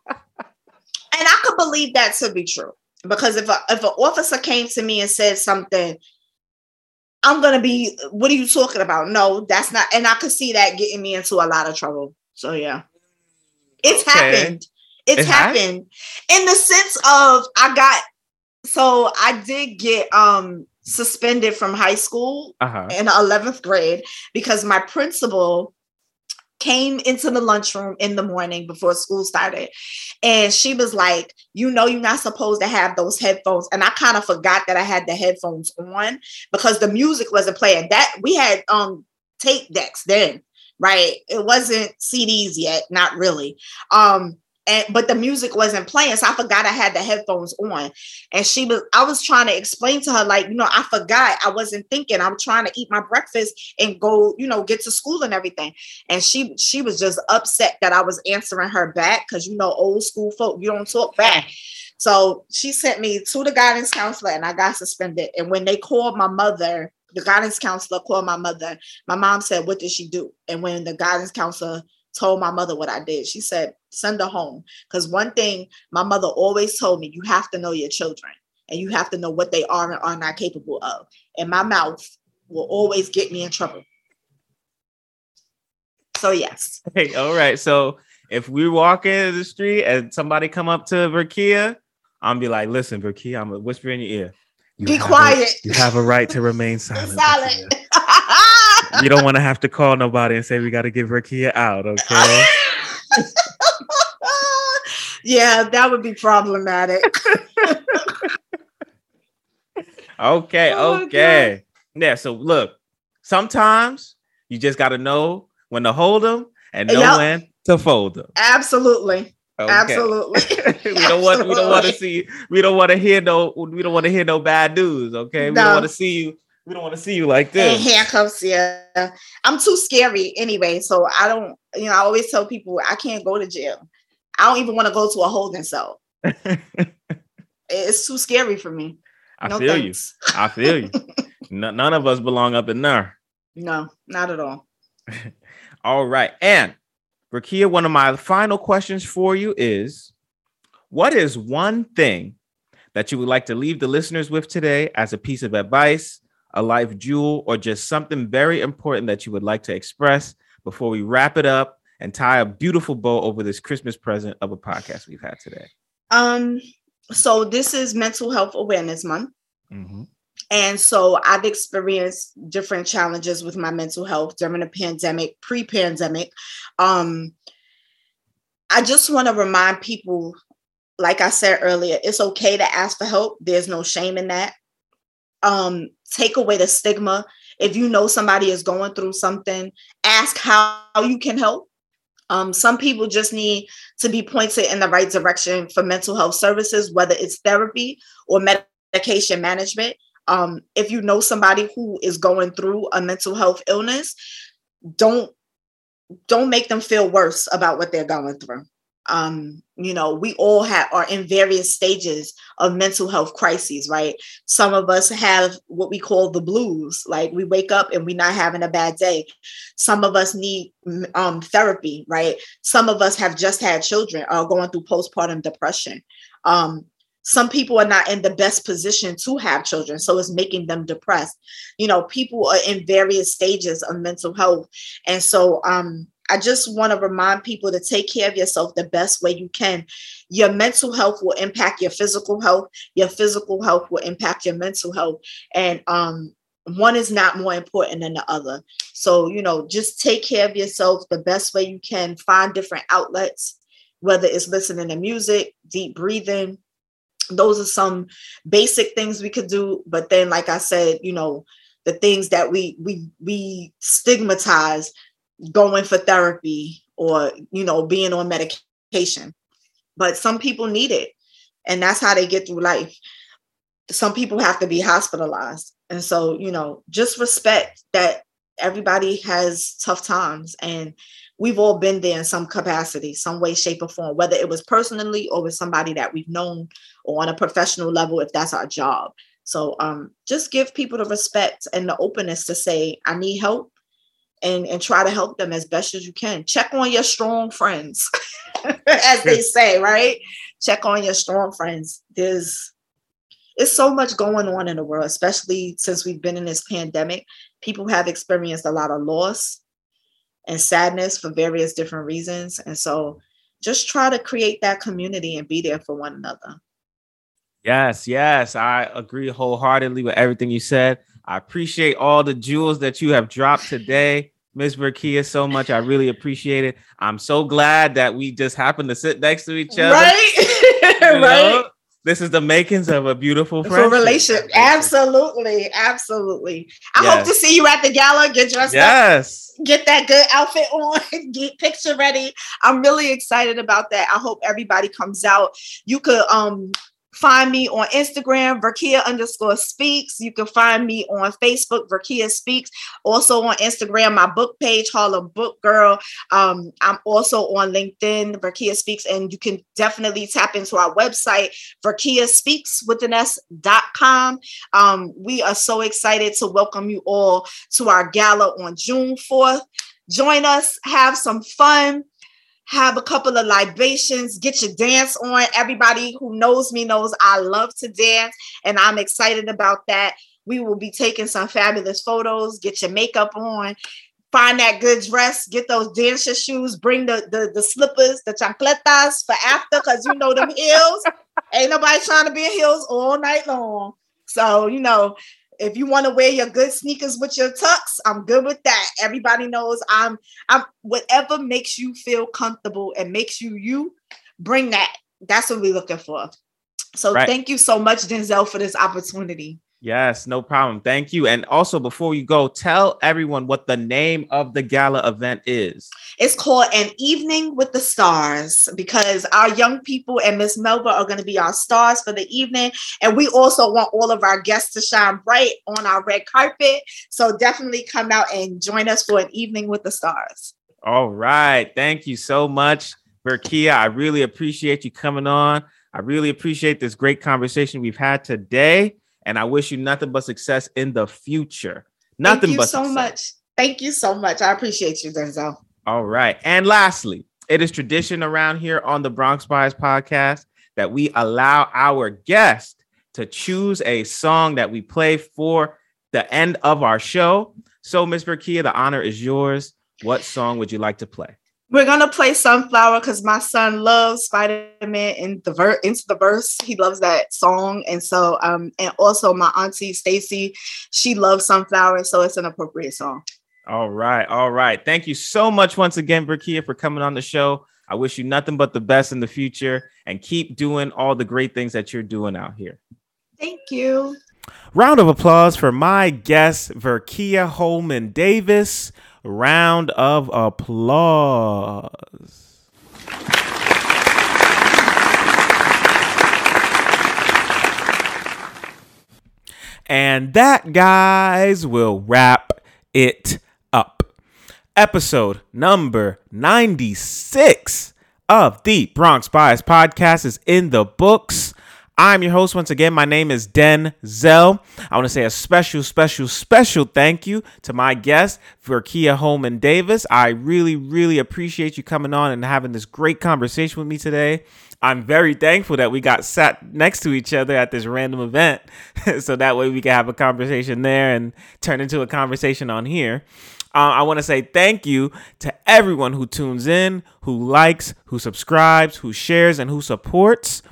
And I could believe that to be true. Because if a, if an officer came to me and said something, I'm gonna be, what are you talking about? No, that's not, and I could see that getting me into a lot of trouble. So yeah. It's Okay. happened. It's It has? happened in the sense of I got so I did get um suspended from high school uh-huh. in 11th grade because my principal came into the lunchroom in the morning before school started. And she was like you know you're not supposed to have those headphones. And i kind of forgot that i had the headphones on because the music wasn't playing. That we had um tape decks then right? It wasn't cds yet not really. Um and but the music wasn't playing so i forgot i had the headphones on. And she was i was trying to explain to her like you know i forgot i wasn't thinking i'm trying to eat my breakfast and go you know get to school and everything. And she she was just upset that i was answering her back because you know old school folk you don't talk back. So she sent me to the guidance counselor and i got suspended. And when they called my mother the guidance counselor called my mother my mom said what did she do? And when the guidance counselor told my mother what i did she said send her home because one thing my mother always told me you have to know your children and you have to know what they are and are not capable of. And my mouth will always get me in trouble. So yes. Hey, all right. So if we walk into the street and somebody come up to Verkeya, I'm be like, listen, Verkeya, I'm gonna whisper in your ear. You Be have a- quiet. you have a right to remain silent. Silent. Verkeya. You don't want to have to call nobody and say we got to get Verkeya out, okay? yeah, that would be problematic. Okay, Oh my okay. Yeah, so look, sometimes you just got to know when to hold them and know Yup. when to fold them. Absolutely. Okay. Absolutely. we don't want we don't want to see we don't want to hear no we don't want to hear no bad news, okay? We don't want to see you we don't want to see you like And this. handcuffs, yeah. I'm too scary anyway. So I don't, you know, I always tell people I can't go to jail. I don't even want to go to a holding cell. It's too scary for me. I no feel thanks. you. I feel you. None of us belong up in there. No, not at all. All right. And Rakia, one of my final questions for you is what is one thing that you would like to leave the listeners with today as a piece of advice, a life jewel, or just something very important that you would like to express before we wrap it up and tie a beautiful bow over this Christmas present of a podcast we've had today? Um, so this is Mental Health Awareness Month. Mm-hmm. And so I've experienced different challenges with my mental health during the pandemic, pre-pandemic. Um, I just want to remind people, like I said earlier, it's okay to ask for help. There's no shame in that. Um, take away the stigma. If you know somebody is going through something, ask how you can help. Um, some people just need to be pointed in the right direction for mental health services, whether it's therapy or medication management. Um, if you know somebody who is going through a mental health illness, don't don't make them feel worse about what they're going through um, you know, we all have are in various stages of mental health crises, right? Some of us have what we call the blues, like we wake up and we're not having a bad day. Some of us need um, therapy, right? Some of us have just had children or going through postpartum depression. Um, some people are not in the best position to have children so it's making them depressed you know people are in various stages of mental health and so um I just want to remind people to take care of yourself the best way you can. Your mental health will impact your physical health. Your physical health will impact your mental health. And um, one is not more important than the other. So, you know, just take care of yourself the best way you can. Find different outlets, whether it's listening to music, deep breathing. Those are some basic things we could do. But then, like I said, you know, the things that we we we stigmatize going for therapy or you know being on medication. But some people need it and that's how they get through life. Some people have to be hospitalized. And so you know just respect that everybody has tough times and we've all been there in some capacity some way shape or form whether it was personally or with somebody that we've known or on a professional level if that's our job. So um, just give people the respect and the openness to say i need help and and try to help them as best as you can. Check on your strong friends as they say right? Check on your strong friends. There's it's so much going on in the world especially since we've been in this pandemic. People have experienced a lot of loss and sadness for various different reasons. And so just try to create that community and be there for one another. Yes yes. I agree wholeheartedly with everything you said I appreciate all the jewels that you have dropped today. Miss Verkeya, so much. I really appreciate it. I'm so glad that we just happened to sit next to each other. Right. right. Know? This is the makings of a beautiful friendship. relationship. Absolutely. Absolutely. I yes. hope to see you at the gala. Get dressed yes. up. Get that good outfit on. Get picture ready. I'm really excited about that. I hope everybody comes out. You could um Find me on Instagram, Verkeya underscore speaks. You can find me on Facebook, Verkeya speaks. Also on Instagram, my book page, Harlem Book Girl. Um, I'm also on LinkedIn, Verkeya speaks, and you can definitely tap into our website, Verkeya speaks with an S.com. Um, we are so excited to welcome you all to our gala on June 4th. Join us, have some fun have a couple of libations, get your dance on. Everybody who knows me knows I love to dance, and I'm excited about that. We will be taking some fabulous photos, get your makeup on, find that good dress, get those dancer shoes, bring the, the, the slippers, the chancletas for after, because you know them heels. Ain't nobody trying to be in heels all night long. So, you know, if you want to wear your good sneakers with your tux, I'm good with that. Everybody knows I'm I'm whatever makes you feel comfortable and makes you you bring that. That's what we're looking for. So right. thank you so much, Denzel, for this opportunity. Yes, no problem. Thank you. And also, before you go, tell everyone what the name of the gala event is. It's called An Evening with the Stars because our young people and Miss Melba are going to be our stars for the evening. And we also want all of our guests to shine bright on our red carpet. So definitely come out and join us for an evening with the stars. All right. Thank you so much, Verkeya. I really appreciate you coming on. I really appreciate this great conversation we've had today and I wish you nothing but success in the future. Nothing but success. Thank you but so success. much. Thank you so much. I appreciate you, Denzel. All right. And lastly, it is tradition around here on the Bronx Bias podcast that we allow our guest to choose a song that we play for the end of our show. So, Miss Verkeya, the honor is yours. What song would you like to play? We're gonna play Sunflower because my son loves Spider-Man in the verse into the verse. He loves that song. And so um and also my auntie Stacy, she loves Sunflower, so it's an appropriate song. All right, all right. Thank you so much once again, Verkeya, for coming on the show. I wish you nothing but the best in the future and keep doing all the great things that you're doing out here. Thank you. Round of applause for my guest, Verkeya Holman Davis. Round of applause. And that, guys, will wrap it up. Episode number 96 of the Bronx Bias podcast is in the books. I'm your host once again. My name is Denzel. I want to say a special, special, special thank you to my guest, Verkeya Holman Davis. I really, really appreciate you coming on and having this great conversation with me today. I'm very thankful that we got sat next to each other at this random event, so that way we can have a conversation there and turn into a conversation on here. Uh, I want to say thank you to everyone who tunes in, who likes, who subscribes, who shares, and who supports.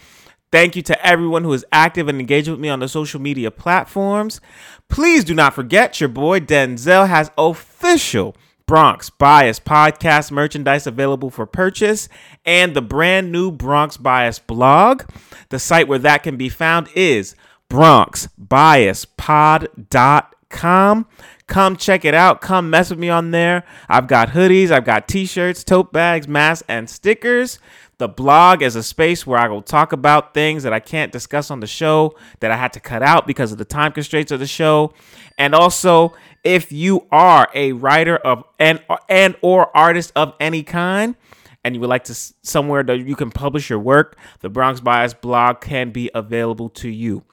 Thank you to everyone who is active and engaged with me on the social media platforms. Please do not forget your boy Denzel has official Bronx Bias podcast merchandise available for purchase and the brand new Bronx Bias blog. The site where that can be found is bronxbiaspod.com. Come check it out. Come mess with me on there. I've got hoodies, I've got t shirts, tote bags, masks, and stickers. The blog is a space where I will talk about things that I can't discuss on the show that I had to cut out because of the time constraints of the show. And also, if you are a writer of and and or artist of any kind and you would like to somewhere that you can publish your work, the Bronx Bias blog can be available to you.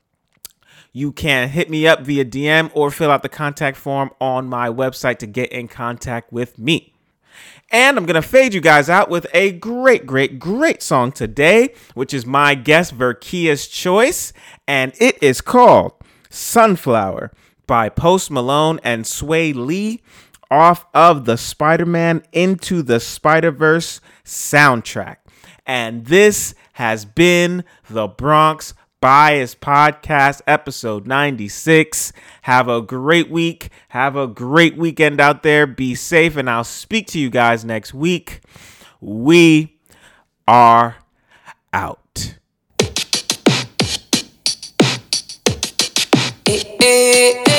You can hit me up via DM or fill out the contact form on my website to get in contact with me. And I'm going to fade you guys out with a great, great, great song today, which is my guest Verkeya's choice. And it is called Sunflower by Post Malone and Swae Lee off of the Spider Man Into the Spider Verse soundtrack. And this has been the Bronx Bias Podcast, episode 96. Have a great week. Have a great weekend out there. Be safe, and I'll speak to you guys next week. We are out. Needless